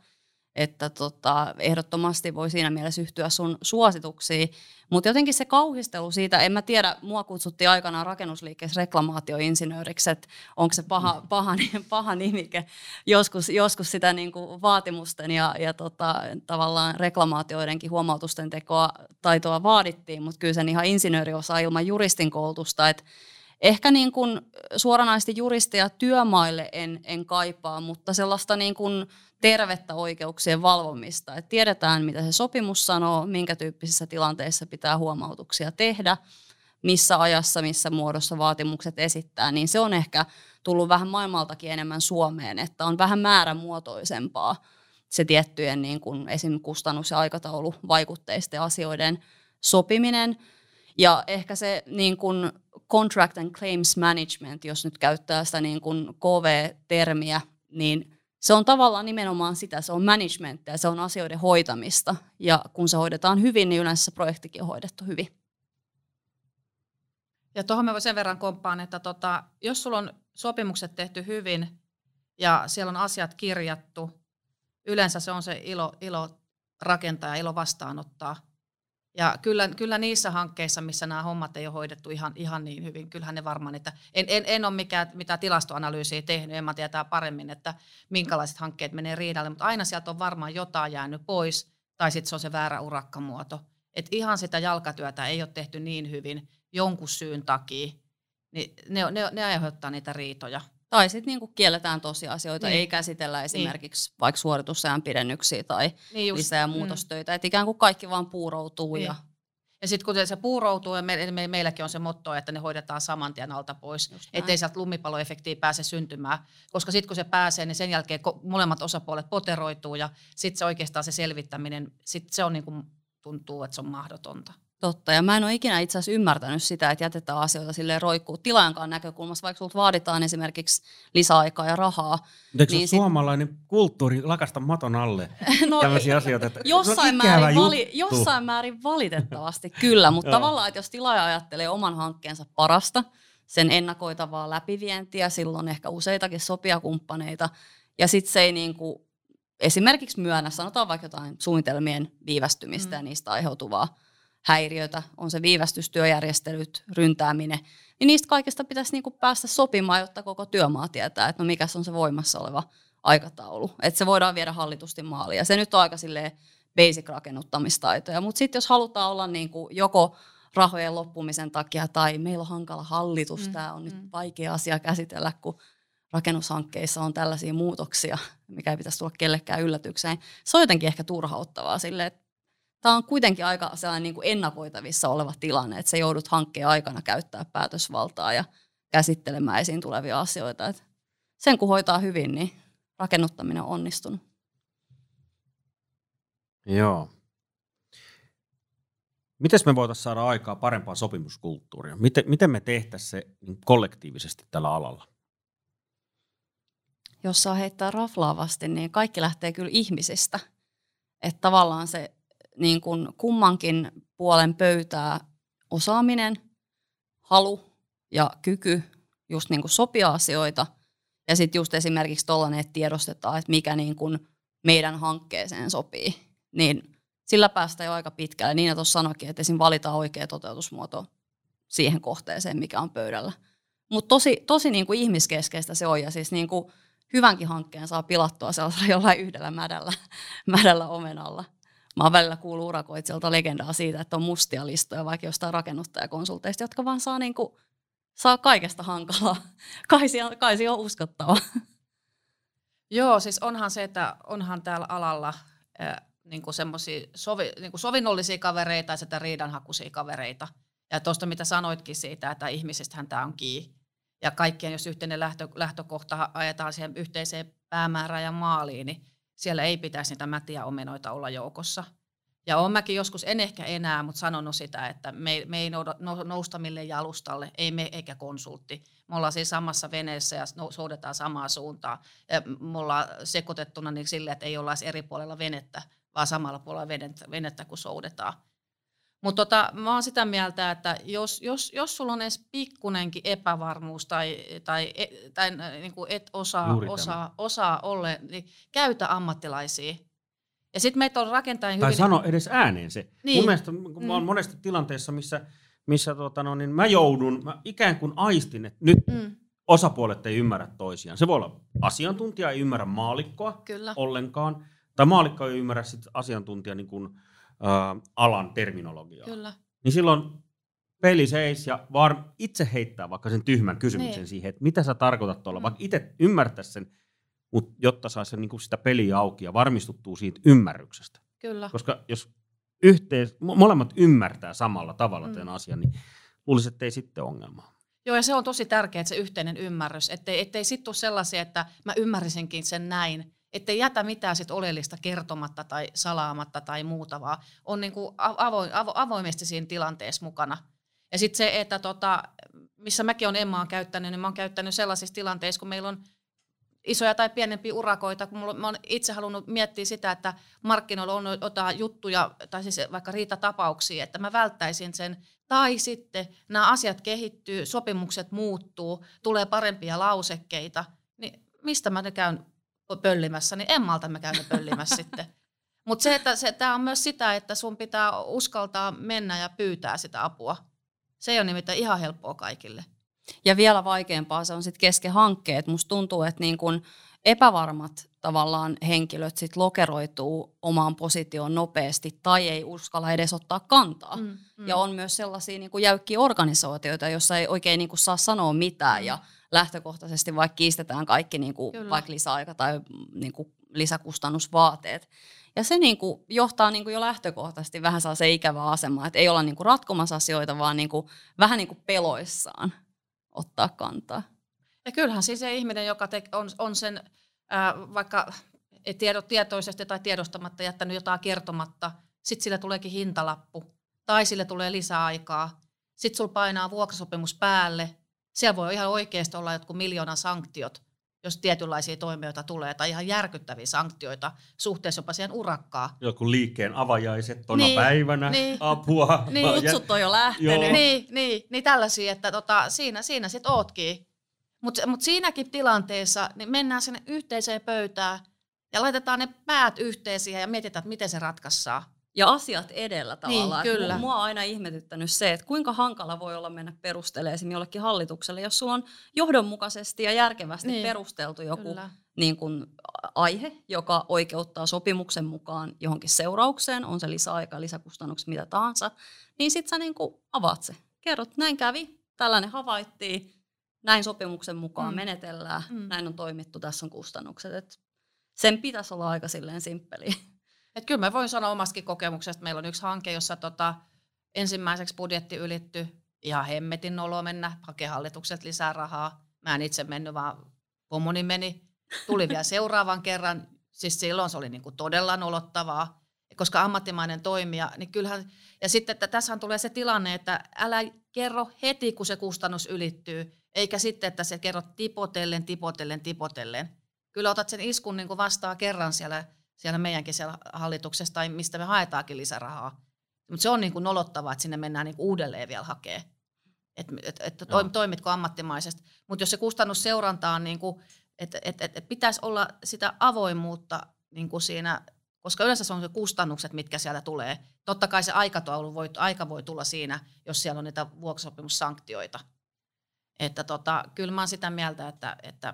että tota, ehdottomasti voi siinä mielessä yhtyä sun suosituksiin. Mutta jotenkin se kauhistelu siitä, en mä tiedä, mua kutsuttiin aikanaan rakennusliikkeessä reklamaatioinsinööriksi, että onko se paha, paha, paha nimike. Joskus, joskus sitä niin kuin vaatimusten ja, ja tota, tavallaan reklamaatioidenkin huomautusten tekoa taitoa vaadittiin, mutta kyllä sen ihan insinööri osaa ilman juristin koulutusta, että Ehkä niin kuin suoranaisesti juristia työmaille en, en kaipaa, mutta sellaista niin kuin tervettä oikeuksien valvomista. Et tiedetään, mitä se sopimus sanoo, minkä tyyppisissä tilanteissa pitää huomautuksia tehdä, missä ajassa, missä muodossa vaatimukset esittää, niin se on ehkä tullut vähän maailmaltakin enemmän Suomeen, että on vähän määrämuotoisempaa se tiettyjen niin kuin esim. kustannus- ja aikatauluvaikutteisten asioiden sopiminen. Ja ehkä se niin kuin contract and claims management, jos nyt käyttää sitä niin kuin KV-termiä, niin se on tavallaan nimenomaan sitä, se on managementtia, se on asioiden hoitamista. Ja kun se hoidetaan hyvin, niin yleensä projektikin on hoidettu hyvin. Ja tuohon mä sen verran komppaan, että tota, jos sulla on sopimukset tehty hyvin ja siellä on asiat kirjattu, yleensä se on se ilo, ilo rakentaa ja ilo vastaanottaa. Ja kyllä, kyllä niissä hankkeissa, missä nämä hommat ei ole hoidettu ihan, ihan niin hyvin, kyllähän ne varmaan, että en, en, en ole mikään, mitä tilastoanalyysiä tehnyt, en mä tietää paremmin, että minkälaiset hankkeet menee riidalle, mutta aina sieltä on varmaan jotain jäänyt pois, tai sitten se on se väärä urakkamuoto. Että ihan sitä jalkatyötä ei ole tehty niin hyvin jonkun syyn takia, niin ne, ne, ne aiheuttaa niitä riitoja. Tai sitten niinku kielletään tosiasioita, Niin. ei käsitellä esimerkiksi niin. vaikka suoritusajan pidennyksiä tai Niin lisää mm. muutostöitä. Että ikään kuin kaikki vaan puuroutuu. Niin. Ja, Ja sitten kun se puuroutuu, ja me, me, meilläkin on se motto, että ne hoidetaan saman tien alta pois, ettei sieltä lumipalloefektiä pääse syntymään. Koska sitten kun se pääsee, niin sen jälkeen molemmat osapuolet poteroituu, ja sitten se oikeastaan se selvittäminen, sit se on niin kuin, tuntuu, että se on mahdotonta. Totta, ja mä en ole ikinä itse asiassa ymmärtänyt sitä, että jätetään asioita silleen roikkuu tilaajankaan näkökulmasta, vaikka sulta vaaditaan esimerkiksi lisäaikaa ja rahaa. Mutta eikö Niin niin sit- suomalainen kulttuuri lakasta maton alle No, tämmöisiä asioita? Että jossain, no, määrin, vali, jossain määrin valitettavasti kyllä, mutta tavallaan, että jos tilaaja ajattelee oman hankkeensa parasta, sen ennakoitavaa läpivientiä, silloin ehkä useitakin sopijakumppaneita, ja sitten se ei niinku esimerkiksi myönnä, sanotaan vaikka jotain suunnitelmien viivästymistä Mm. ja niistä aiheutuvaa häiriötä, on se viivästystyöjärjestelyt, ryntääminen, niin niistä kaikesta pitäisi niinku päästä sopimaan, jotta koko työmaa tietää, että no mikä se on se voimassa oleva aikataulu. Että se voidaan viedä hallitusti maaliin. Ja se nyt on aika silleen basic rakennuttamistaitoja. Mutta sitten jos halutaan olla niinku joko rahojen loppumisen takia tai meillä on hankala hallitus, Mm, tämä on mm. nyt vaikea asia käsitellä, kun rakennushankkeissa on tällaisia muutoksia, mikä ei pitäisi tulla kellekään yllätykseen. Se on jotenkin ehkä turhauttavaa silleen, että tämä on kuitenkin aika sellainen niin kuin ennakoitavissa oleva tilanne, että se joudut hankkeen aikana käyttää päätösvaltaa ja käsittelemään esiin tulevia asioita. Et sen kun hoitaa hyvin, niin rakennuttaminen on onnistunut. Joo. Miten me voitaisiin saada aikaa parempaa sopimuskulttuuria? Miten, miten me tehtäisiin se niin kollektiivisesti tällä alalla? Jos saa heittää raflaavasti, niin kaikki lähtee kyllä ihmisistä. Että tavallaan se niin kuin kummankin puolen pöytää osaaminen, halu ja kyky just niin kuin sopia asioita. Ja sitten just esimerkiksi tollainen, että tiedostetaan, että mikä niin kuin meidän hankkeeseen sopii. Niin sillä päästään jo aika pitkälle. Niin että tuossa sanoikin, että esim. valitaan oikea toteutusmuoto siihen kohteeseen, mikä on pöydällä. Mutta tosi, tosi niin kuin ihmiskeskeistä se on. Ja siis niin kuin hyvänkin hankkeen saa pilattua sellaisella jollain yhdellä mädällä, mädällä omenalla. Mä oon välillä kuullut urakoitsijalta legendaa siitä, että on mustia listoja vaikka jostain rakennuttajakonsulteista, jotka vaan saa, niinku, saa kaikesta hankalaa. Kai, siellä- kai se on uskottava. Joo, siis onhan se, että onhan täällä alalla äh, niinku semmoisia sovi, niinku sovinnollisia kavereita ja sitä riidanhakuisia kavereita. Ja tuosta mitä sanoitkin siitä, että ihmisistähän tämä on kiinni. Ja kaikkien, jos yhteinen lähtö, lähtökohta ajetaan siihen yhteiseen päämäärään ja maaliin, niin siellä ei pitäisi niitä mätiä omenoita olla joukossa. Ja olen mäkin joskus, en ehkä enää, mutta sanonut sitä, että me, me ei nou- nousta mille jalustalle, ei me eikä konsultti. Me ollaan siinä samassa veneessä ja nou- soudetaan samaa suuntaan. Ja me ollaan sekoitettuna niin sille, että ei olla eri puolella venettä, vaan samalla puolella venettä, venettä kun soudetaan. Mutta tota, mä oon sitä mieltä, että jos, jos, jos sulla on edes pikkunenkin epävarmuus tai, tai, e- tai niin kuin et osaa, osaa, osaa olla, niin käytä ammattilaisia. Ja sitten meitä on rakentajien Tai hyvin... sano edes ääneen se. Niin. Niin. Mun mielestä kun mä oon Mm. monesti tilanteessa, missä, missä tota, no, niin mä joudun, mä ikään kuin aistin, että nyt Mm, osapuolet ei ymmärrä toisiaan. Se voi olla asiantuntija, ei ymmärrä maalikkoa kyllä. ollenkaan, tai maalikko ei ymmärrä sit asiantuntija niin kuin, ä, alan terminologiaa. Kyllä. Niin silloin peli seis ja vaan itse heittää vaikka sen tyhmän kysymyksen Niin. siihen, että mitä sä tarkoitat tuolla, Mm. vaikka itse ymmärtäisi sen, mutta jotta saa sen, niin kuin sitä peliä auki ja varmistuttuu siitä ymmärryksestä. Kyllä. Koska jos yhteis, mo- molemmat ymmärtää samalla tavalla Mm. tämän asian, niin luulisin, että ei sitten ongelmaa. Joo, ja se on tosi tärkeää, että se yhteinen ymmärrys, ettei, ettei sitten tule sellaisia, että mä ymmärrisinkin sen näin, ettei jätä mitään sit oleellista kertomatta tai salaamatta tai muuta, vaan on niinku avoin, avo, avoimesti siinä tilanteessa mukana. Ja sitten se, että tota, missä mäkin olen Emmaa käyttänyt, niin mä oon käyttänyt sellaisissa tilanteissa, kun meillä on isoja tai pienempiä urakoita, kun mä oon itse halunnut miettiä sitä, että markkinoilla on jotain juttuja, tai siis vaikka riitatapauksia, että mä välttäisin sen, tai sitten nämä asiat kehittyy, sopimukset muuttuu, tulee parempia lausekkeita, niin mistä mä ne käyn pöllimässä, niin Emmalta mä käyn ne pöllimässä sitten. Mutta se, että se, tämä on myös sitä, että sun pitää uskaltaa mennä ja pyytää sitä apua. Se ei ole nimittäin ihan helppoa kaikille. Ja vielä vaikeampaa se on sitten kesken hankkeet. Musta tuntuu, että niin kun epävarmat tavallaan henkilöt sit lokeroituu omaan positioon nopeasti tai ei uskalla edes ottaa kantaa. Mm, mm. Ja on myös sellaisia niin jäykkiä organisaatioita, joissa ei oikein niin saa sanoa mitään mm. ja lähtökohtaisesti vaikka kiistetään kaikki niin kuin vaikka lisäaika tai niin kuin lisäkustannusvaateet. Ja se niin kuin johtaa niin kuin jo lähtökohtaisesti vähän se ikävä asema, että ei olla niin kuin ratkomassa asioita, vaan niin kuin, vähän niin kuin peloissaan ottaa kantaa. Ja kyllähän siis se ihminen, joka te, on, on sen ää, vaikka tiedo, tietoisesti tai tiedostamatta jättänyt jotain kertomatta, sitten sille tuleekin hintalappu tai sille tulee lisäaikaa, sitten sulla painaa vuokrasopimus päälle, siellä voi ihan oikeasti olla jotkut miljoonan sanktiot, jos tietynlaisia toimijoita tulee, tai ihan järkyttäviä sanktioita suhteessa jopa siihen urakkaan. Joku liikkeen avajaiset tona niin, päivänä, niin, apua. Niin, kutsut on jo lähtenyt. Niin, niin, niin tällaisia, että tota, siinä, siinä sitten ootkin. Mutta mut siinäkin tilanteessa niin mennään sinne yhteiseen pöytään ja laitetaan ne päät yhteisiä ja mietitään, että miten se ratkaistaan. Ja asiat edellä niin, tavallaan. Niin, kyllä. Mua on aina ihmetyttänyt se, että kuinka hankala voi olla mennä perustelemaan jollekin hallitukselle, jos sulla on johdonmukaisesti ja järkevästi niin, perusteltu joku niin kun, aihe, joka oikeuttaa sopimuksen mukaan johonkin seuraukseen, on se lisäaika, lisäkustannukset, mitä tahansa, niin sit sä niin avaat se. Kerrot, näin kävi, tällainen havaittiin, näin sopimuksen mukaan mm. menetellään, mm. näin on toimittu, tässä on kustannukset. Et sen pitäisi olla aika silleen simppeli. Et kyllä mä voin sanoa omastakin kokemuksesta, meillä on yksi hanke, jossa tota, ensimmäiseksi budjetti ylitty, ihan hemmetin nolo mennä, hakea hallitukset lisää rahaa. Mä en itse mennyt, vaan pomoni meni. Tuli vielä seuraavan kerran, siis silloin se oli niinku todella nolottavaa, koska ammattimainen toimija, niin kyllähän, ja sitten että tässähän tulee se tilanne, että älä kerro heti, kun se kustannus ylittyy, eikä sitten, että se kerrot tipotellen, tipotellen, tipotellen. Kyllä otat sen iskun niin kuin vastaan kerran siellä, siellä meidänkin siellä hallituksessa tai mistä me haetaankin lisärahaa. Mutta se on niin kuin nolottavaa, että sinne mennään niin kuin uudelleen vielä hakee. Että et, et, et toimitko ammattimaisesti. Mutta jos se kustannusseuranta on, niin kuin, että et, et, et pitäisi olla sitä avoimuutta niin kuin siinä, koska yleensä se on se kustannukset, mitkä siellä tulee. Totta kai se aikataulu voi, aika voi tulla siinä, jos siellä on niitä vuokrasopimussanktioita – että tota, kyllä mä oon sitä mieltä, että, että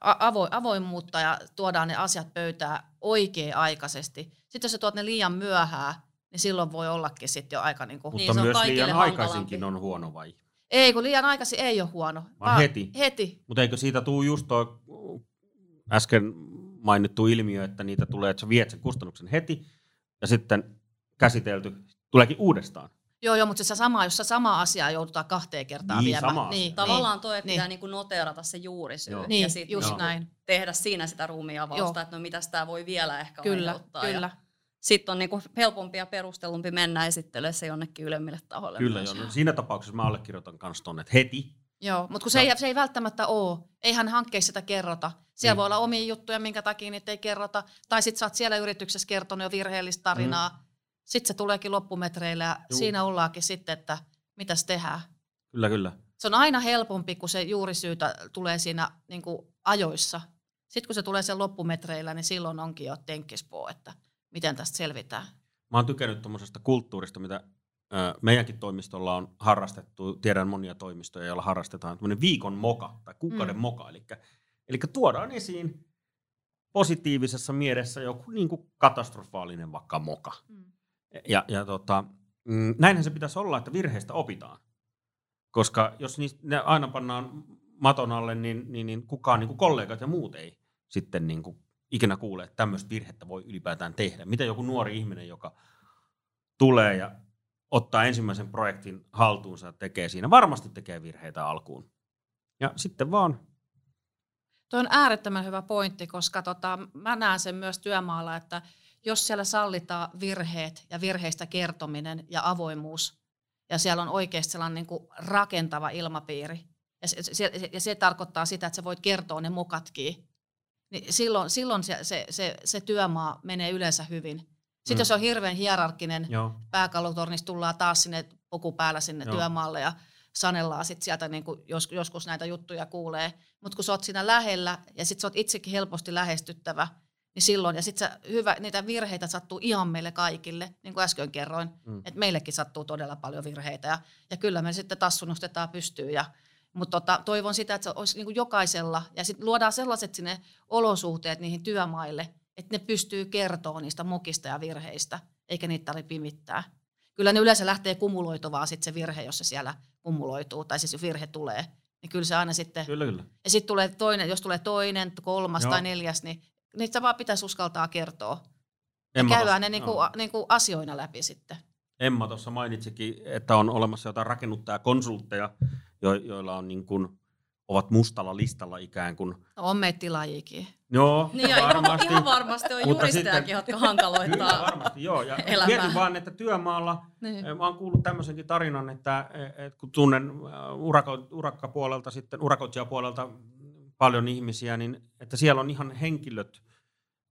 avo, avoimuutta ja tuodaan ne asiat pöytään oikea-aikaisesti. Sitten jos sä tuot ne liian myöhään, niin silloin voi ollakin sitten jo aika... Niin kuin, Mutta niin, myös liian aikaisinkin on huono vai? Ei, kun liian aikaisin ei ole huono. Vaan, vaan heti. Heti. Mutta eikö siitä tule just tuo äsken mainittu ilmiö, että niitä tulee, että sä viet sen kustannuksen heti ja sitten käsitelty tuleekin uudestaan. Joo, joo, mutta se sama, jos se sama asia joudutaan kahteen kertaan niin, viemään. Sama niin, Tavallaan toi, että niin. pitää niinku noteerata se juurisyy joo. ja niin, sit just niinku näin. tehdä siinä sitä ruumiavausta, että no mitä tämä voi vielä ehkä kyllä, aiheuttaa. Kyllä. Sitten on niinku helpompi ja perustelumpi mennä esittelemään se jonnekin ylemmille tahoille. Kyllä, joo. No, siinä tapauksessa mä allekirjoitan myös tuonne heti. Joo, mutta kun se, no. ei, se ei välttämättä ole. Eihän hankkeissa sitä kerrota. Siellä niin. voi olla omia juttuja, minkä takia niitä ei kerrota. Tai sitten sä oot siellä yrityksessä kertonut jo virheellistä tarinaa. Mm sitten se tuleekin loppumetreillä ja Juu. siinä ollaankin sitten, että mitäs tehdään. Kyllä, kyllä. Se on aina helpompi, kun se juurisyytä tulee siinä niin kuin ajoissa. Sitten kun se tulee sen loppumetreillä, niin silloin onkin jo tenkkispo, että miten tästä selvitään. Mä oon tykännyt tuommoisesta kulttuurista, mitä meidänkin toimistolla on harrastettu. Tiedän monia toimistoja, joilla harrastetaan tämmöinen viikon moka tai kuukauden mm. moka. Eli, eli tuodaan esiin positiivisessa mielessä joku niin kuin katastrofaalinen vaikka moka. Mm. Ja, ja tota, mm, näinhän se pitäisi olla, että virheistä opitaan. Koska jos niistä, ne aina pannaan maton alle, niin, niin, niin kukaan, niin kuin kollegat ja muut ei sitten niin kuin ikinä kuule, että tämmöistä virhettä voi ylipäätään tehdä. Mitä joku nuori ihminen, joka tulee ja ottaa ensimmäisen projektin haltuunsa tekee siinä, varmasti tekee virheitä alkuun. Ja sitten vaan Tuo on äärettömän hyvä pointti, koska tota, mä näen sen myös työmaalla, että jos siellä sallitaan virheet ja virheistä kertominen ja avoimuus, ja siellä on oikeasti sellainen niin kuin rakentava ilmapiiri, ja se, se, ja se tarkoittaa sitä, että sä voit kertoa ne mukatkin, niin silloin, silloin se, se, se, se työmaa menee yleensä hyvin. Sitten mm. jos on hirveän hierarkkinen pääkallotornis, tullaan taas sinne puku päällä sinne Joo. työmaalle ja sanellaan sit sieltä niin kuin jos, joskus näitä juttuja kuulee. Mutta kun sä oot siinä lähellä ja sit sä oot itsekin helposti lähestyttävä, niin silloin, ja sitten hyvä, niitä virheitä sattuu ihan meille kaikille, niin kuin äsken kerroin, mm. että meillekin sattuu todella paljon virheitä, ja, ja kyllä me sitten tassu nostetaan pystyyn, ja, mutta tota, toivon sitä, että se olisi niin kuin jokaisella, ja sitten luodaan sellaiset sinne olosuhteet niihin työmaille, että ne pystyy kertoa niistä mokista ja virheistä, eikä niitä tarvitse pimittää. Kyllä ne yleensä lähtee kumuloituvaa sitten se virhe, jos se siellä kumuloituu, tai siis virhe tulee, niin kyllä se aina sitten... Kyllä, kyllä. Ja sitten tulee toinen, jos tulee toinen, kolmas Joo. tai neljäs, niin niitä vaan pitäisi uskaltaa kertoa. Ja Emma käydään ne niinku, niinku asioina läpi sitten. Emma tuossa mainitsikin, että on olemassa jotain rakennuttajakonsultteja, jo, joilla on niin kuin, ovat mustalla listalla ikään kuin. No, on meitä tilaajikin. Joo, niin ja varmasti. Ihan varmasti on juristejakin, jotka hankaloittaa Kyllä, varmasti, joo. Ja mietin vaan, että työmaalla, niin. Eh, mä oon kuullut tämmöisenkin tarinan, että, eh, että kun tunnen äh, urako, urakkapuolelta, sitten urakoitsijapuolelta paljon ihmisiä, niin että siellä on ihan henkilöt,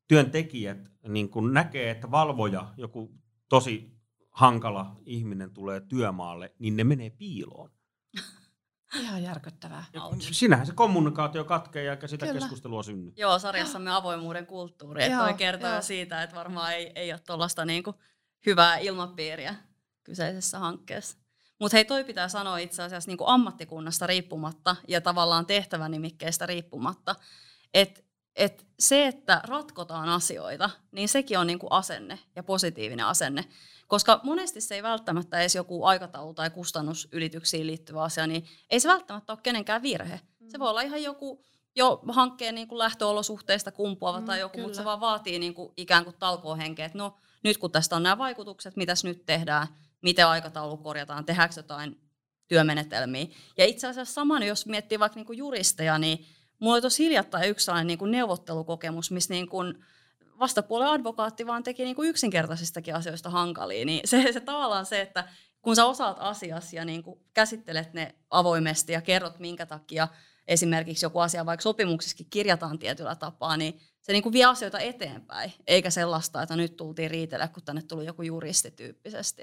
työntekijät niin kun näkee, että valvoja, joku tosi hankala ihminen tulee työmaalle, niin ne menee piiloon. Ihan järkyttävää. sinähän se kommunikaatio katkee eikä sitä Kyllä. keskustelua synny. Joo, sarjassamme avoimuuden kulttuuri. Että toi kertoo joo. siitä, että varmaan ei, ei ole tuollaista niinku hyvää ilmapiiriä kyseisessä hankkeessa. Mutta hei, toi pitää sanoa itse asiassa niinku ammattikunnasta riippumatta ja tavallaan tehtävänimikkeestä riippumatta, että et se, että ratkotaan asioita, niin sekin on niinku asenne ja positiivinen asenne. Koska monesti se ei välttämättä edes joku aikataulu- tai kustannusylityksiin liittyvä asia, niin ei se välttämättä ole kenenkään virhe. Se voi olla ihan joku jo hankkeen niin kuin lähtöolosuhteista kumpuava mm, tai joku, kyllä. mutta se vaan vaatii niin kuin ikään kuin talkoohenkeä, että no nyt kun tästä on nämä vaikutukset, mitäs nyt tehdään, miten aikataulu korjataan, tehdäänkö jotain työmenetelmiä. Ja itse asiassa saman, jos miettii vaikka niin kuin juristeja, niin mulla oli tosi hiljattain yksi sellainen niin kuin neuvottelukokemus, missä niin kuin vastapuolen advokaatti vaan teki niin kuin yksinkertaisistakin asioista hankalia. Niin se, se tavallaan se, että kun sä osaat asiassa ja niin kuin käsittelet ne avoimesti ja kerrot minkä takia esimerkiksi joku asia vaikka sopimuksissakin kirjataan tietyllä tapaa, niin se niin kuin vie asioita eteenpäin, eikä sellaista, että nyt tultiin riitellä, kun tänne tuli joku juristi tyyppisesti.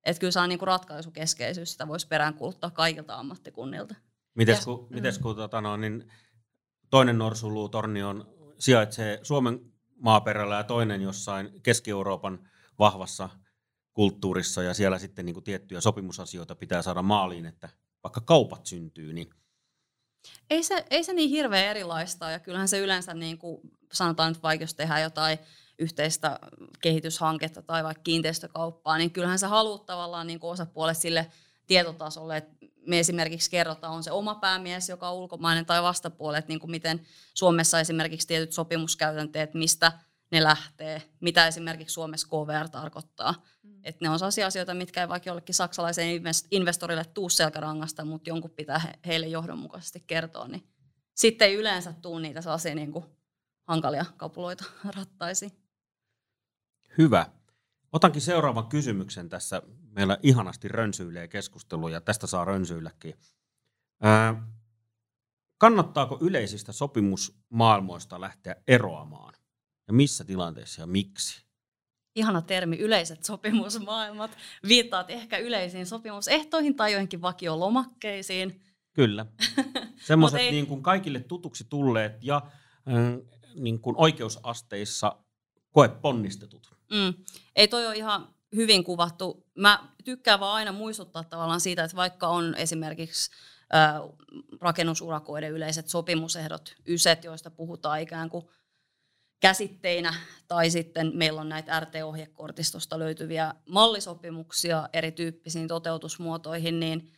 Että et kyllä saa niinku ratkaisukeskeisyys, sitä voisi peräänkuuluttaa kaikilta ammattikunnilta. Mites kun, mm. mites kun tota no, niin toinen norsuluutorni on, sijaitsee Suomen maaperällä ja toinen jossain Keski-Euroopan vahvassa kulttuurissa ja siellä sitten niin kuin tiettyjä sopimusasioita pitää saada maaliin, että vaikka kaupat syntyy, niin ei se, ei se niin hirveän erilaista ja kyllähän se yleensä niin kuin sanotaan nyt vaikka jos tehdään jotain yhteistä kehityshanketta tai vaikka kiinteistökauppaa, niin kyllähän se haluat tavallaan niin kuin osapuolet sille tietotasolle, että me esimerkiksi kerrotaan, on se oma päämies, joka on ulkomainen tai vastapuolet, niin kuin miten Suomessa esimerkiksi tietyt sopimuskäytänteet, mistä ne lähtee, mitä esimerkiksi Suomessa KVR tarkoittaa. Mm. Että ne on sellaisia asioita, mitkä ei vaikka jollekin saksalaiseen investorille tuu selkärangasta, mutta jonkun pitää heille johdonmukaisesti kertoa, niin sitten ei yleensä tule niitä sellaisia niin kuin hankalia kapuloita rattaisiin. Hyvä. Otankin seuraavan kysymyksen tässä. Meillä ihanasti rönsyilee keskustelu ja tästä saa rönsyilläkin. Ää, kannattaako yleisistä sopimusmaailmoista lähteä eroamaan? Ja missä tilanteessa ja miksi? Ihana termi, yleiset sopimusmaailmat. Viittaat ehkä yleisiin sopimusehtoihin tai joihinkin vakiolomakkeisiin. Kyllä. Semmoiset ei... niin kuin kaikille tutuksi tulleet ja äh, niin kuin oikeusasteissa koeponnistetut. Mm. Ei toi ole ihan hyvin kuvattu. Mä tykkään vaan aina muistuttaa tavallaan siitä, että vaikka on esimerkiksi äh, rakennusurakoiden yleiset sopimusehdot, yset, joista puhutaan ikään kuin käsitteinä, tai sitten meillä on näitä RT-ohjekortistosta löytyviä mallisopimuksia erityyppisiin toteutusmuotoihin, niin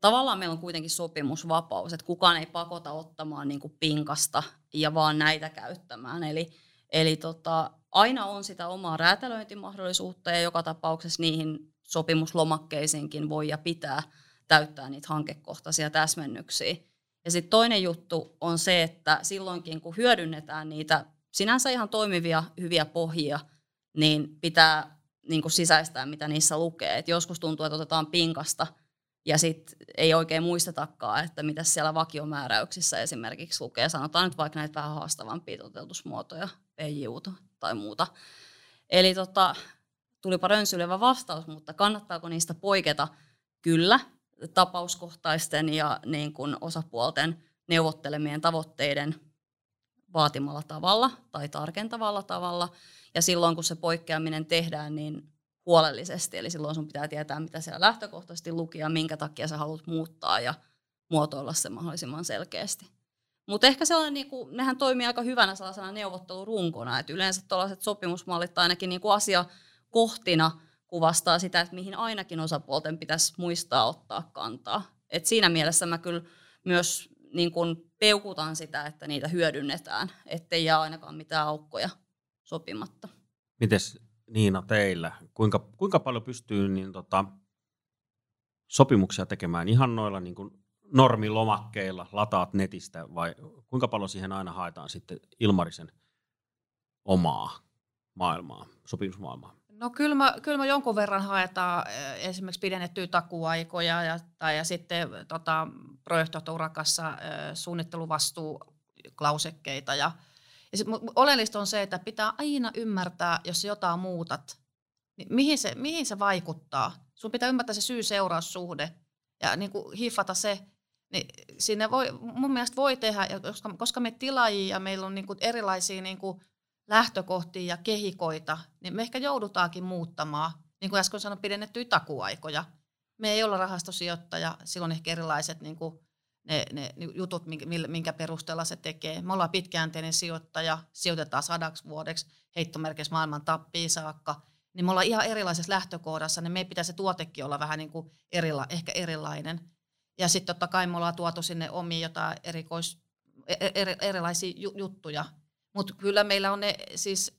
tavallaan meillä on kuitenkin sopimusvapaus, että kukaan ei pakota ottamaan niin kuin pinkasta ja vaan näitä käyttämään. Eli, eli tota, aina on sitä omaa räätälöintimahdollisuutta ja joka tapauksessa niihin sopimuslomakkeisiinkin voi ja pitää täyttää niitä hankekohtaisia täsmennyksiä. Ja sitten toinen juttu on se, että silloinkin kun hyödynnetään niitä sinänsä ihan toimivia, hyviä pohjia, niin pitää niin kuin sisäistää, mitä niissä lukee. Et joskus tuntuu, että otetaan pinkasta ja sitten ei oikein muistetakaan, että mitä siellä vakiomääräyksissä esimerkiksi lukee. Sanotaan nyt vaikka näitä vähän haastavampia toteutusmuotoja, PJUta tai muuta. Eli tota, tulipa rönsylevä vastaus, mutta kannattaako niistä poiketa? Kyllä, tapauskohtaisten ja niin kuin osapuolten neuvottelemien tavoitteiden vaatimalla tavalla tai tarkentavalla tavalla. Ja silloin kun se poikkeaminen tehdään, niin huolellisesti. Eli silloin sun pitää tietää, mitä siellä lähtökohtaisesti luki ja minkä takia sä haluat muuttaa ja muotoilla se mahdollisimman selkeästi. Mutta ehkä sellainen, niin kuin, nehän toimii aika hyvänä sellaisena neuvottelurunkona, että yleensä tällaiset sopimusmallit ainakin niin kuin asiakohtina kuvastaa sitä, että mihin ainakin osapuolten pitäisi muistaa ottaa kantaa. Et siinä mielessä mä kyllä myös niin kuin peukutan sitä, että niitä hyödynnetään, ettei jää ainakaan mitään aukkoja sopimatta. Mites Niina teillä, kuinka, kuinka paljon pystyy niin tota, sopimuksia tekemään ihan noilla niin kuin normilomakkeilla, lataat netistä vai kuinka paljon siihen aina haetaan sitten Ilmarisen omaa maailmaa, sopimusmaailmaa? No kyllä mä, kyllä mä jonkun verran haetaan esimerkiksi pidennettyä takuaikoja ja, tai ja sitten tota, projektoiturakassa suunnitteluvastuuklausekkeita ja, ja sit, oleellista on se, että pitää aina ymmärtää, jos jotain muutat, niin mihin se, mihin se vaikuttaa. Sun pitää ymmärtää se syy-seuraussuhde ja niin kuin hiffata se, niin sinne voi, mun mielestä voi tehdä, koska, koska me tilaajia meillä on niin kuin erilaisia niin kuin lähtökohtia ja kehikoita, niin me ehkä joudutaankin muuttamaan, niin kuin äsken sanoin, pidennettyjä takuaikoja. Me ei olla rahastosijoittaja, silloin ehkä erilaiset niin kuin ne, ne jutut, minkä perusteella se tekee. Me ollaan pitkäänteinen sijoittaja, sijoitetaan sadaksi vuodeksi heittomerkissä maailman tappiin saakka. Niin me ollaan ihan erilaisessa lähtökohdassa, niin meidän pitäisi se tuotekin olla vähän niin kuin erila, ehkä erilainen. Ja sitten totta kai me ollaan tuotu sinne omiin jotain erikois, er, erilaisia juttuja. Mutta kyllä meillä on ne siis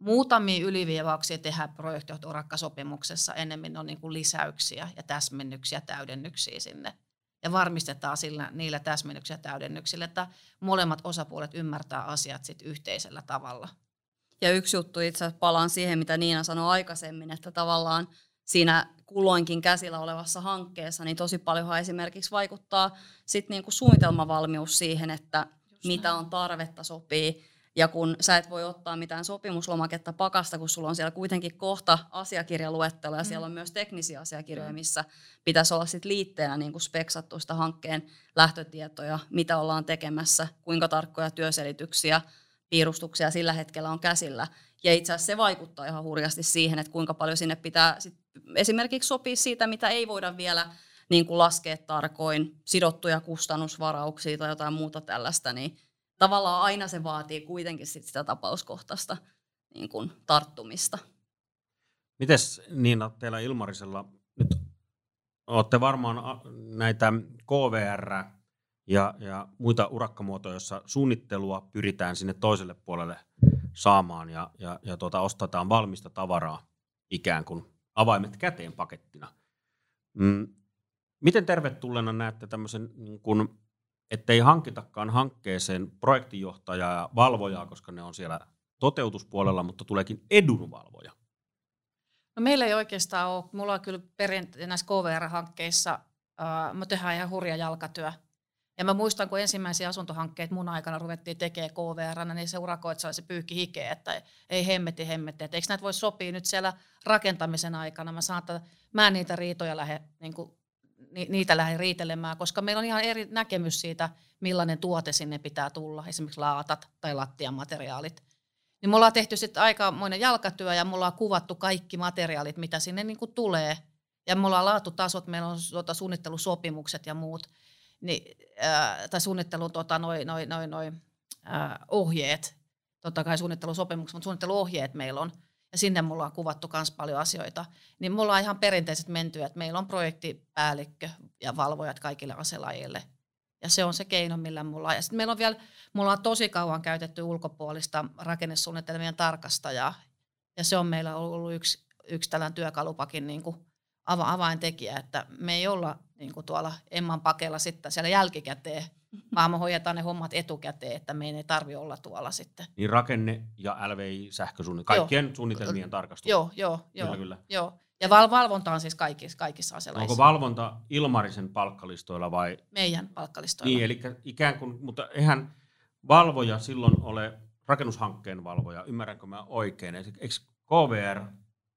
muutamia ylivievauksia tehdä projektiohtorakkasopimuksessa enemmän on niin kuin lisäyksiä ja täsmennyksiä, täydennyksiä sinne. Ja varmistetaan sillä, niillä täsmennyksiä täydennyksillä, että molemmat osapuolet ymmärtää asiat sit yhteisellä tavalla. Ja yksi juttu itse asiassa palaan siihen, mitä Niina sanoi aikaisemmin, että tavallaan siinä kulloinkin käsillä olevassa hankkeessa, niin tosi paljon esimerkiksi vaikuttaa sit niinku suunnitelmavalmius siihen, että Just mitä on tarvetta sopii. Ja kun sä et voi ottaa mitään sopimuslomaketta pakasta, kun sulla on siellä kuitenkin kohta asiakirjaluettelo ja mm. siellä on myös teknisiä asiakirjoja, mm. missä pitäisi olla sit liitteenä niin kuin speksattu sitä hankkeen lähtötietoja, mitä ollaan tekemässä, kuinka tarkkoja työselityksiä, piirustuksia sillä hetkellä on käsillä. Ja itse asiassa se vaikuttaa ihan hurjasti siihen, että kuinka paljon sinne pitää sit esimerkiksi sopia siitä, mitä ei voida vielä niin kuin laskea tarkoin, sidottuja kustannusvarauksia tai jotain muuta tällaista, niin tavallaan aina se vaatii kuitenkin sit sitä tapauskohtaista niin kuin tarttumista. Mites Niina, teillä Ilmarisella nyt olette varmaan näitä KVR ja, ja muita urakkamuotoja, joissa suunnittelua pyritään sinne toiselle puolelle saamaan ja, ja, ja tuota, ostetaan valmista tavaraa ikään kuin avaimet käteen pakettina. Mm, miten tervetulleena näette tämmöisen, niin kuin, ettei hankitakaan hankkeeseen projektinjohtajaa ja valvojaa, koska ne on siellä toteutuspuolella, mutta tuleekin edunvalvoja? No meillä ei oikeastaan ole. Mulla on kyllä perinteisesti näissä KVR-hankkeissa, uh, tehdään ihan hurja jalkatyö. Ja mä muistan, kun ensimmäisiä asuntohankkeita mun aikana ruvettiin tekemään KVR, niin se urakoitsija se pyyhki hikeä, että ei hemmetti hemmetti, että eikö näitä voi sopia nyt siellä rakentamisen aikana. Mä saatan, mä en niitä riitoja lähde, niin kuin, niitä lähde riitelemään, koska meillä on ihan eri näkemys siitä, millainen tuote sinne pitää tulla, esimerkiksi laatat tai lattiamateriaalit. Niin me ollaan tehty sitten aikamoinen jalkatyö ja me ollaan kuvattu kaikki materiaalit, mitä sinne niin kuin tulee. Ja me ollaan laatutasot, meillä on suunnittelusopimukset ja muut niin, tai suunnittelun tota, noi, noi, noi, noi, äh, ohjeet, totta kai suunnittelusopimukset, mutta suunnitteluohjeet meillä on, ja sinne mulla on kuvattu myös paljon asioita, niin mulla on ihan perinteiset mentyä, että meillä on projektipäällikkö ja valvojat kaikille aselajille. Ja se on se keino, millä mulla on. Ja sitten meillä on vielä, mulla on tosi kauan käytetty ulkopuolista rakennesuunnitelmien tarkastajaa. Ja se on meillä ollut yksi, yksi tällainen työkalupakin niin kuin avaintekijä, että me ei olla niin kuin tuolla Emman pakella sitten siellä jälkikäteen, vaan me hoidetaan ne hommat etukäteen, että meidän ei tarvi olla tuolla sitten. Niin rakenne ja LVI sähkösuunnitelmien, kaikkien joo. suunnitelmien tarkastus. Joo, joo, joo. Kyllä, kyllä. joo. Ja val- valvonta on siis kaikissa, kaikissa aselaissa. Onko valvonta Ilmarisen palkkalistoilla vai? Meidän palkkalistoilla. Niin, eli ikään kuin, mutta eihän valvoja silloin ole rakennushankkeen valvoja, ymmärränkö mä oikein? Eikö KVR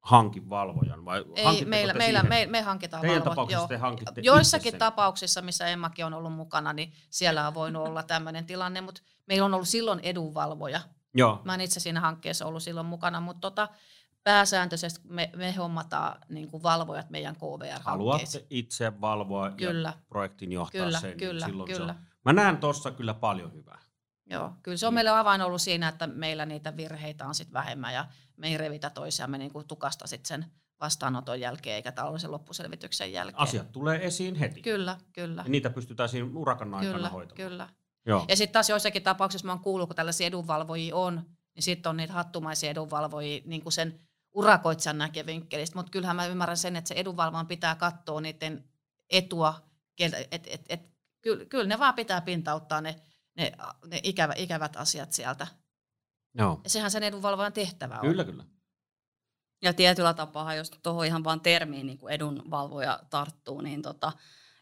hanki valvojan? Vai Ei, meillä, meillä, me, me hankitaan Teidän joo. te hankitte Joissakin tapauksissa, missä Emmakin on ollut mukana, niin siellä on voinut olla tämmöinen tilanne, mutta meillä on ollut silloin edunvalvoja. Joo. Mä en itse siinä hankkeessa ollut silloin mukana, mutta tota, pääsääntöisesti me, me hommataan niin kuin valvojat meidän KVR-hankkeisiin. Haluatte itse valvoa Kyllä. ja projektin johtaa Kyllä, sen, kyllä, niin silloin kyllä. se on. Mä näen tuossa kyllä paljon hyvää. Joo, kyllä se on Niin. meille avain ollut siinä, että meillä niitä virheitä on sit vähemmän ja me ei revitä toisiamme niin kuin tukasta sit sen vastaanoton jälkeen eikä taloudellisen loppuselvityksen jälkeen. Asiat tulee esiin heti. Kyllä, kyllä. Ja niitä pystytään siinä urakan aikana Kyllä, hoitamaan. kyllä. Joo. Ja sitten taas joissakin tapauksissa mä oon kuullut, kun tällaisia edunvalvojia on, niin sitten on niitä hattumaisia edunvalvojia niin kuin sen urakoitsijan näkevinkkelistä. Mutta kyllähän mä ymmärrän sen, että se edunvalvojan pitää katsoa niiden etua. että et, et, et, kyllä, kyllä ne vaan pitää pintauttaa ne, ne, ne ikävä, ikävät asiat sieltä. Joo. Ja sehän sen edunvalvojan tehtävä on. Kyllä, kyllä. Ja tietyllä tapaa, jos tuohon ihan vaan termiin niin kuin edunvalvoja tarttuu, niin tota,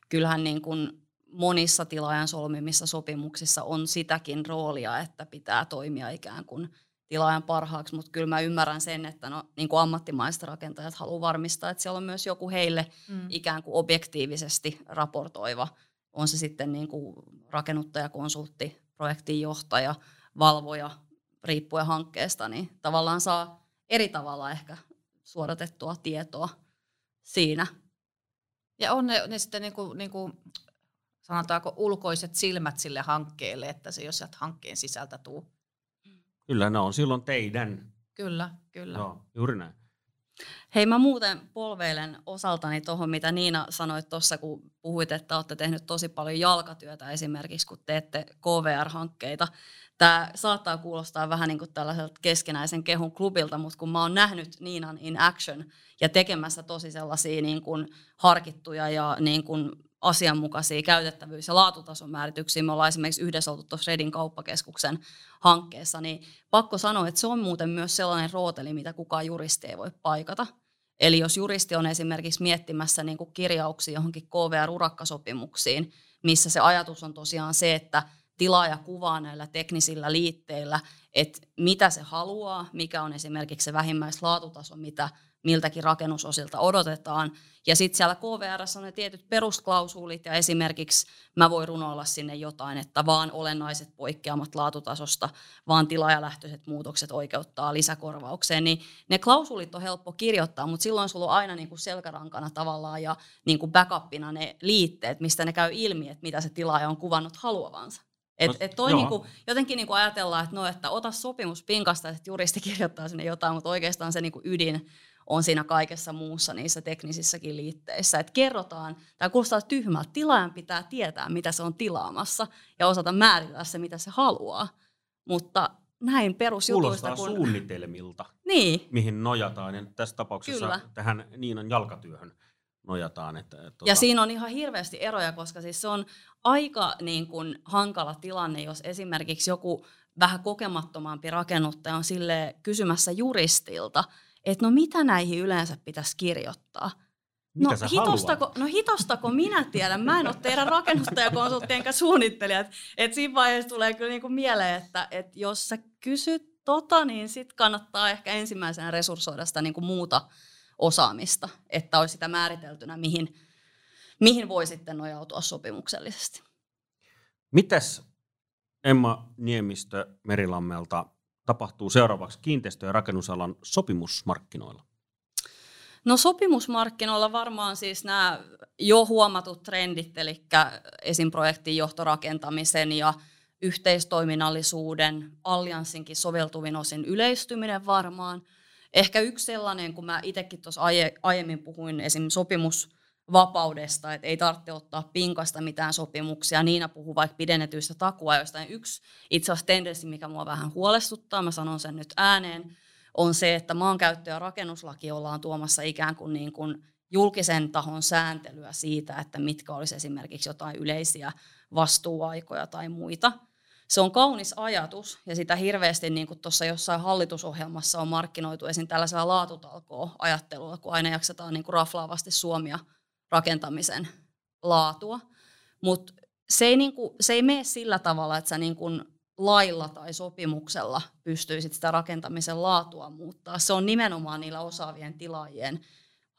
kyllähän niin kuin monissa tilaajan solmimissa sopimuksissa on sitäkin roolia, että pitää toimia ikään kuin tilaajan parhaaksi, mutta kyllä mä ymmärrän sen, että no, niin kuin ammattimaiset rakentajat haluaa varmistaa, että siellä on myös joku heille Mm. ikään kuin objektiivisesti raportoiva, on se sitten niin kuin rakennuttaja, konsultti, projektinjohtaja, valvoja, riippuen hankkeesta, niin tavallaan saa eri tavalla ehkä suodatettua tietoa siinä. Ja on ne, ne sitten niinku, niinku, sanotaanko ulkoiset silmät sille hankkeelle, että se jos sieltä hankkeen sisältä tuu. Kyllä ne on silloin teidän. Kyllä, kyllä. Joo, juuri näin. Hei, mä muuten polveilen osaltani tuohon, mitä Niina sanoi tuossa, kun puhuit, että olette tehnyt tosi paljon jalkatyötä esimerkiksi, kun teette KVR-hankkeita. Tämä saattaa kuulostaa vähän niin kuin tällaiselta keskinäisen kehun klubilta, mutta kun mä oon nähnyt Niinan in action ja tekemässä tosi sellaisia niin kuin harkittuja ja niin kuin asianmukaisia käytettävyys- ja laatutason määrityksiä. Me ollaan esimerkiksi yhdessä oltu tuossa Redin kauppakeskuksen hankkeessa, niin pakko sanoa, että se on muuten myös sellainen rooteli, mitä kukaan juristi ei voi paikata. Eli jos juristi on esimerkiksi miettimässä niin kuin kirjauksia johonkin KVR-urakkasopimuksiin, missä se ajatus on tosiaan se, että tilaaja kuvaa näillä teknisillä liitteillä, että mitä se haluaa, mikä on esimerkiksi se vähimmäislaatutaso, mitä miltäkin rakennusosilta odotetaan. Ja sitten siellä KVR on ne tietyt perusklausuulit ja esimerkiksi mä voin runoilla sinne jotain, että vaan olennaiset poikkeamat laatutasosta, vaan tilaajalähtöiset muutokset oikeuttaa lisäkorvaukseen. Niin ne klausuulit on helppo kirjoittaa, mutta silloin sulla on aina niin kuin selkärankana tavallaan ja niin kuin backupina ne liitteet, mistä ne käy ilmi, että mitä se tilaaja on kuvannut haluavansa. Et, No, et toi joo. niinku, jotenkin niinku ajatellaan, että no, että ota sopimus pinkasta, että juristi kirjoittaa sinne jotain, mutta oikeastaan se niinku ydin on siinä kaikessa muussa niissä teknisissäkin liitteissä. Että kerrotaan, tämä kuulostaa tyhmältä, tilaajan pitää tietää, mitä se on tilaamassa ja osata määritellä se, mitä se haluaa. Mutta näin perusjutuista, Kuulostaa kun... suunnitelmilta, Niin, mihin nojataan. Ja tässä tapauksessa Kyllä. tähän Niinan jalkatyöhön nojataan. Että, että, Ja tota- siinä on ihan hirveästi eroja, koska siis se on aika niin kuin, hankala tilanne, jos esimerkiksi joku vähän kokemattomampi rakennuttaja on sille kysymässä juristilta, että no mitä näihin yleensä pitäisi kirjoittaa. Mitä no, hitostako, haluat? no hitostako minä tiedän, mä en ole teidän rakennuttajakonsultti enkä suunnittelija. Et, et siinä vaiheessa tulee kyllä niinku mieleen, että et jos sä kysyt tota, niin sit kannattaa ehkä ensimmäisenä resurssoida sitä niinku muuta osaamista, että olisi sitä määriteltynä, mihin, mihin voi sitten nojautua sopimuksellisesti. Mitäs Emma Niemistö Merilammelta tapahtuu seuraavaksi kiinteistö- ja rakennusalan sopimusmarkkinoilla? No sopimusmarkkinoilla varmaan siis nämä jo huomatut trendit, eli esim. projektin johtorakentamisen ja yhteistoiminnallisuuden, allianssinkin soveltuvin osin yleistyminen varmaan. Ehkä yksi sellainen, kun mä itsekin tuossa aie, aiemmin puhuin esim. Sopimusvapaudesta, että ei tarvitse ottaa pinkasta mitään sopimuksia. Niina puhuu vaikka pidennetyistä takuajoista. Yksi itse asiassa tendenssi, mikä mua vähän huolestuttaa, mä sanon sen nyt ääneen, on se, että maankäyttö- ja rakennuslaki ollaan tuomassa ikään kuin, niin kuin julkisen tahon sääntelyä siitä, että mitkä olisi esimerkiksi jotain yleisiä vastuuaikoja tai muita. Se on kaunis ajatus ja sitä hirveästi niin kuin tuossa jossain hallitusohjelmassa on markkinoitu esim. tällaisella laatutalkoa-ajattelulla, kun aina jaksetaan niin kuin raflaavasti suomia rakentamisen laatua. Mutta se ei, niin kuin, se ei mene sillä tavalla, että sä niin kuin lailla tai sopimuksella pystyisit sitä rakentamisen laatua muuttaa. Se on nimenomaan niillä osaavien tilaajien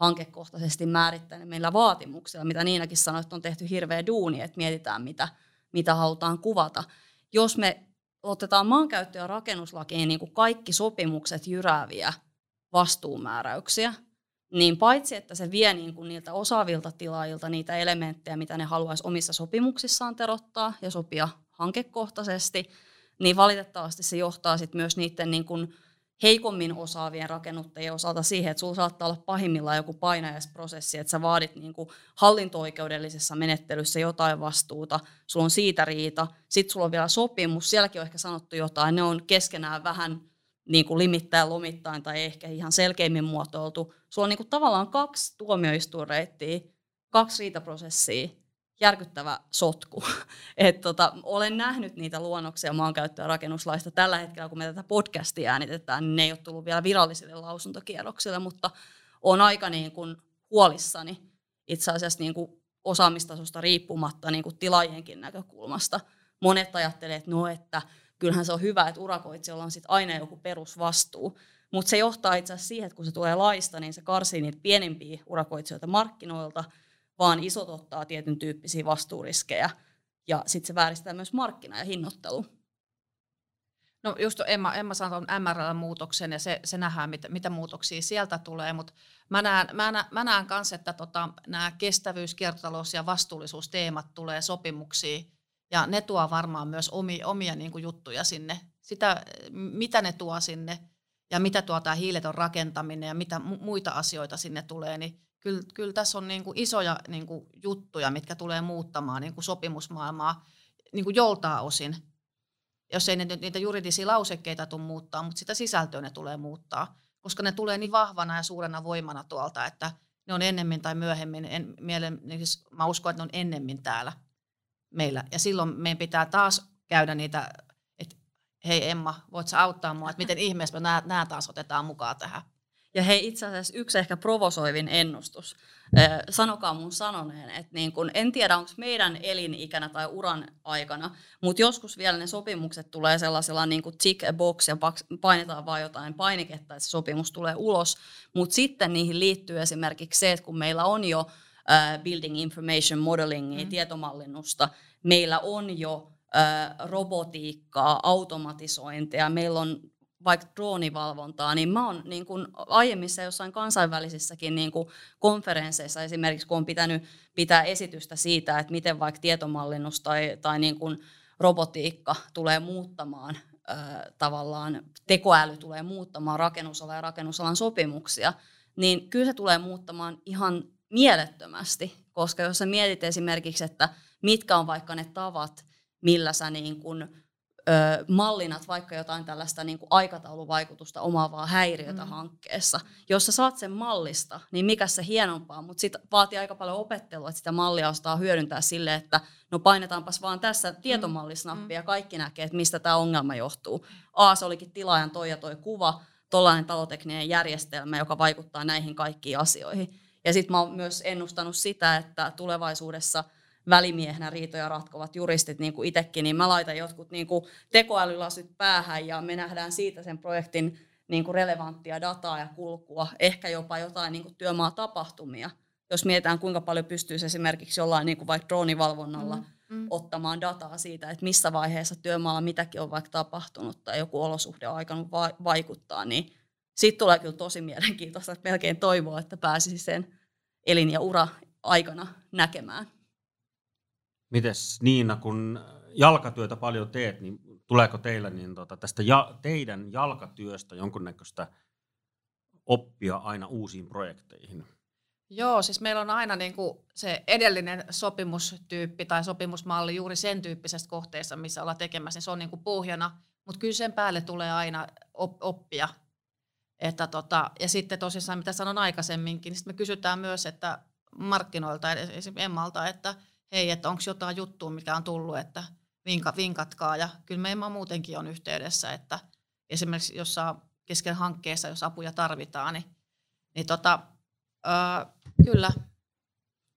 hankekohtaisesti määrittämillä vaatimuksilla, mitä Niinakin sanoi, että on tehty hirveä duuni, että mietitään, mitä, mitä halutaan kuvata. Jos me otetaan maankäyttö- ja rakennuslakiin niin kuin kaikki sopimukset jyrääviä vastuumääräyksiä, niin paitsi että se vie niin kuin niiltä osaavilta tilaajilta niitä elementtejä, mitä ne haluaisi omissa sopimuksissaan terottaa ja sopia hankekohtaisesti, niin valitettavasti se johtaa sit myös niiden niin kuin heikommin osaavien rakennuttajien osalta siihen, että sulla saattaa olla pahimmillaan joku painajaisprosessi, että sä vaadit niin kuin hallinto-oikeudellisessa menettelyssä jotain vastuuta, sulla on siitä riita, sitten sulla on vielä sopimus, sielläkin on ehkä sanottu jotain, ne on keskenään vähän niin kuin limittäin lomittain tai ehkä ihan selkeimmin muotoiltu. Sulla on niin kuin tavallaan kaksi tuomioistuinreittiä, kaksi riitaprosessia, järkyttävä sotku. Et tota, olen nähnyt niitä luonnoksia maankäyttö- ja rakennuslaista tällä hetkellä, kun me tätä podcastia äänitetään, niin ne ei ole tullut vielä virallisille lausuntokierroksille, mutta on aika niin kuin huolissani itse asiassa niin kuin osaamistasosta riippumatta niin kuin tilaajienkin näkökulmasta. Monet ajattelee, että no, että kyllähän se on hyvä, että urakoitsijalla on sit aina joku perusvastuu, mutta se johtaa itse asiassa siihen, että kun se tulee laista, niin se karsii niitä pienimpiä urakoitsijoita markkinoilta – vaan isot ottaa tietyn tyyppisiä vastuuriskejä ja sitten se vääristää myös markkina- ja hinnoittelu. No just Emma, Emma sanoi MRL-muutoksen ja se, se nähdään, mitä, mitä muutoksia sieltä tulee, mutta mä näen, mä mä näen että tota, nämä kestävyys, kiertotalous ja vastuullisuusteemat tulee sopimuksiin ja ne tuo varmaan myös omia, omia niin kuin juttuja sinne. Sitä, mitä ne tuo sinne ja mitä tuo tämä hiileton rakentaminen ja mitä muita asioita sinne tulee, niin kyllä, kyllä tässä on niin kuin isoja niin kuin juttuja, mitkä tulee muuttamaan niin kuin sopimusmaailmaa niin kuin joltain osin. Jos ei ne, niitä juridisia lausekkeita tule muuttaa, mutta sitä sisältöä ne tulee muuttaa, koska ne tulee niin vahvana ja suurena voimana tuolta, että ne on ennemmin tai myöhemmin, en, mielen, niin siis mä uskon, että ne on ennemmin täällä meillä. Ja silloin meidän pitää taas käydä niitä, että hei Emma, voit sä auttaa mua, että miten ihmeessä me nämä taas otetaan mukaan tähän. Ja hei, itse asiassa yksi ehkä provosoivin ennustus. Sanokaa mun sanoneen, että niin kun, en tiedä onko meidän elinikänä tai uran aikana, mutta joskus vielä ne sopimukset tulee sellaisella niin kuin tick a box ja painetaan vaan jotain painiketta, että se sopimus tulee ulos. Mutta sitten niihin liittyy esimerkiksi se, että kun meillä on jo building information modelingia, mm. tietomallinnusta, meillä on jo robotiikkaa, automatisointia, meillä on vaikka droonivalvontaa, niin mä oon niin kuin aiemmissa jossain kansainvälisissäkin niin kuin konferensseissa esimerkiksi, kun on pitänyt pitää esitystä siitä, että miten vaikka tietomallinnus tai, tai niin kuin robotiikka tulee muuttamaan tavallaan, tekoäly tulee muuttamaan rakennusalan ja rakennusalan sopimuksia, niin kyllä se tulee muuttamaan ihan mielettömästi, koska jos sä mietit esimerkiksi, että mitkä on vaikka ne tavat, millä sä niin kuin ö, mallinat vaikka jotain tällaista niin kuin aikatauluvaikutusta omaavaa häiriötä mm. hankkeessa. Jos sä saat sen mallista, niin mikä se hienompaa, mutta sitten vaatii aika paljon opettelua, että sitä mallia ostaa hyödyntää sille, että no painetaanpas vaan tässä mm. tietomallisnappia ja mm. kaikki näkee, että mistä tämä ongelma johtuu. A, se olikin tilaajan toi ja toi kuva, tuollainen talotekninen järjestelmä, joka vaikuttaa näihin kaikkiin asioihin. Ja sitten mä oon myös ennustanut sitä, että tulevaisuudessa – välimiehenä riitoja ratkovat juristit, niin kuin itsekin, niin mä laitan jotkut niin kuin tekoälylasit päähän ja me nähdään siitä sen projektin niin kuin relevanttia dataa ja kulkua, ehkä jopa jotain niin kuin työmaatapahtumia. Jos mietitään, kuinka paljon pystyisi esimerkiksi jollain niin kuin vaikka droonivalvonnalla mm, mm. ottamaan dataa siitä, että missä vaiheessa työmaalla mitäkin on vaikka tapahtunut tai joku olosuhde on aikanut va- vaikuttaa, niin siitä tulee kyllä tosi mielenkiintoista, että melkein toivoa, että pääsisi sen elin- ja ura-aikana näkemään. Mites Niina, kun jalkatyötä paljon teet, niin tuleeko teillä niin tota, tästä ja, teidän jalkatyöstä jonkunnäköistä oppia aina uusiin projekteihin? Joo, siis meillä on aina niin kuin se edellinen sopimustyyppi tai sopimusmalli juuri sen tyyppisestä kohteessa, missä ollaan tekemässä, niin se on niin kuin pohjana, mutta kyllä sen päälle tulee aina oppia. Että tota, ja sitten tosissaan, mitä sanon aikaisemminkin, niin me kysytään myös, että markkinoilta, esimerkiksi Emmalta, että – hei, että onko jotain juttua, mikä on tullut, että vinka, vinkatkaa. Ja kyllä me Emma muutenkin on yhteydessä, että esimerkiksi jos saa kesken hankkeessa, jos apuja tarvitaan, niin, niin tota, öö, kyllä.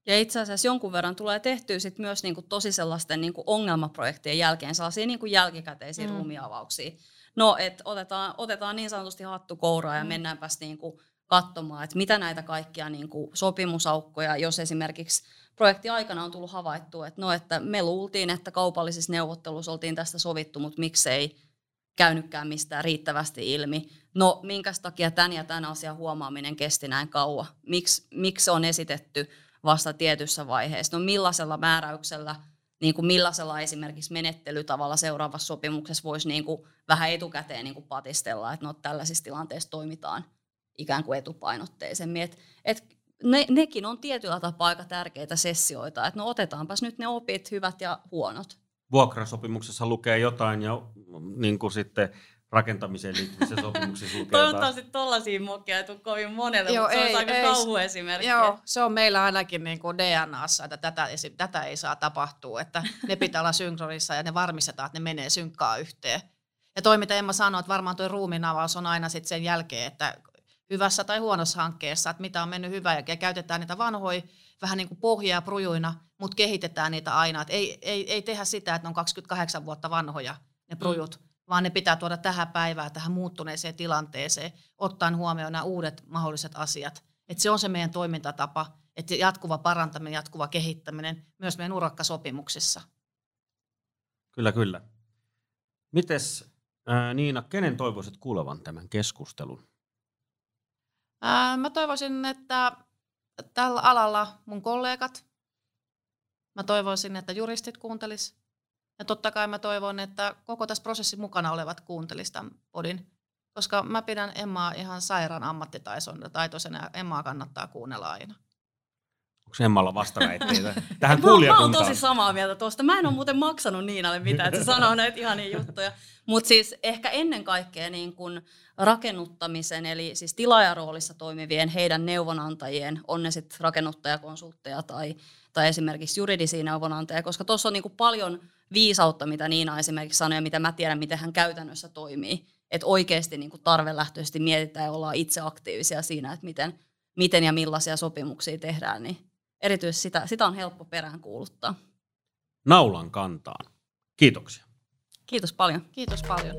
Ja itse asiassa jonkun verran tulee tehtyä sit myös niinku tosi sellaisten niinku ongelmaprojektien jälkeen sellaisia niinku jälkikäteisiä mm. ruumiavauksia. No, että otetaan, otetaan niin sanotusti hattu kouraa ja mm. mennäänpäs niinku katsomaan, että mitä näitä kaikkia niinku sopimusaukkoja, jos esimerkiksi projekti aikana on tullut havaittua, että no, että me luultiin, että kaupallisissa neuvotteluissa oltiin tästä sovittu, mutta miksei käynytkään mistään riittävästi ilmi. No, minkä takia tämän ja tämän asian huomaaminen kesti näin kauan? Miks, miksi on esitetty vasta tietyssä vaiheessa? No, millaisella määräyksellä, niin kuin millaisella esimerkiksi menettelytavalla seuraavassa sopimuksessa voisi niin kuin vähän etukäteen niin kuin patistella, että no, tällaisissa tilanteissa toimitaan ikään kuin etupainotteisemmin. Et, et ne, nekin on tietyllä tapaa aika tärkeitä sessioita, että no otetaanpas nyt ne opit, hyvät ja huonot. Vuokrasopimuksessa lukee jotain ja niin kuin sitten rakentamiseen liittyvissä sopimuksissa lukee Toivottavasti tollaisia mokia ei tule kovin monelle, Joo, mutta se ei, olisi aika kauhuesimerkki. Joo, se on meillä ainakin niin kuin DNAssa, että tätä, tätä ei saa tapahtua, että ne pitää olla synkronissa ja ne varmistetaan, että ne menee synkkaa yhteen. Ja toi, mitä Emma sanoi, että varmaan tuo ruumiinavaus on aina sitten sen jälkeen, että hyvässä tai huonossa hankkeessa, että mitä on mennyt hyvää ja käytetään niitä vanhoja vähän niin kuin pohjaa prujuina, mutta kehitetään niitä aina. Et ei, ei, ei tehdä sitä, että ne on 28 vuotta vanhoja ne prujut, mm. Vaan ne pitää tuoda tähän päivään, tähän muuttuneeseen tilanteeseen, ottaen huomioon nämä uudet mahdolliset asiat. Et se on se meidän toimintatapa, että jatkuva parantaminen, jatkuva kehittäminen myös meidän urakkasopimuksissa. Kyllä, kyllä. Mites ää, Niina, kenen toivoisit kuulevan tämän keskustelun? Ää, mä toivoisin, että tällä alalla mun kollegat, mä toivoisin, että juristit kuuntelis. Ja totta kai mä toivon, että koko tässä prosessin mukana olevat kuuntelis tämän podin. Koska mä pidän Emmaa ihan sairaan ammattitaitoisena ja Emmaa kannattaa kuunnella aina. Onko Emmalla vastaväitteitä tähän mä, mä oon tosi samaa mieltä tuosta. Mä en ole muuten maksanut Niinalle mitään, että se sanoo näitä ihania juttuja. Mutta siis ehkä ennen kaikkea niin kun rakennuttamisen, eli siis tilaajaroolissa toimivien heidän neuvonantajien, on ne sitten rakennuttajakonsultteja tai, tai esimerkiksi juridisia neuvonantajia, koska tuossa on niin paljon viisautta, mitä Niina esimerkiksi sanoi ja mitä mä tiedän, miten hän käytännössä toimii. Että oikeasti niin tarvelähtöisesti mietitään ja ollaan itse aktiivisia siinä, että miten, miten ja millaisia sopimuksia tehdään, niin erityisesti sitä, sitä on helppo peräänkuuluttaa. Naulan kantaan. Kiitoksia. Kiitos paljon. Kiitos paljon.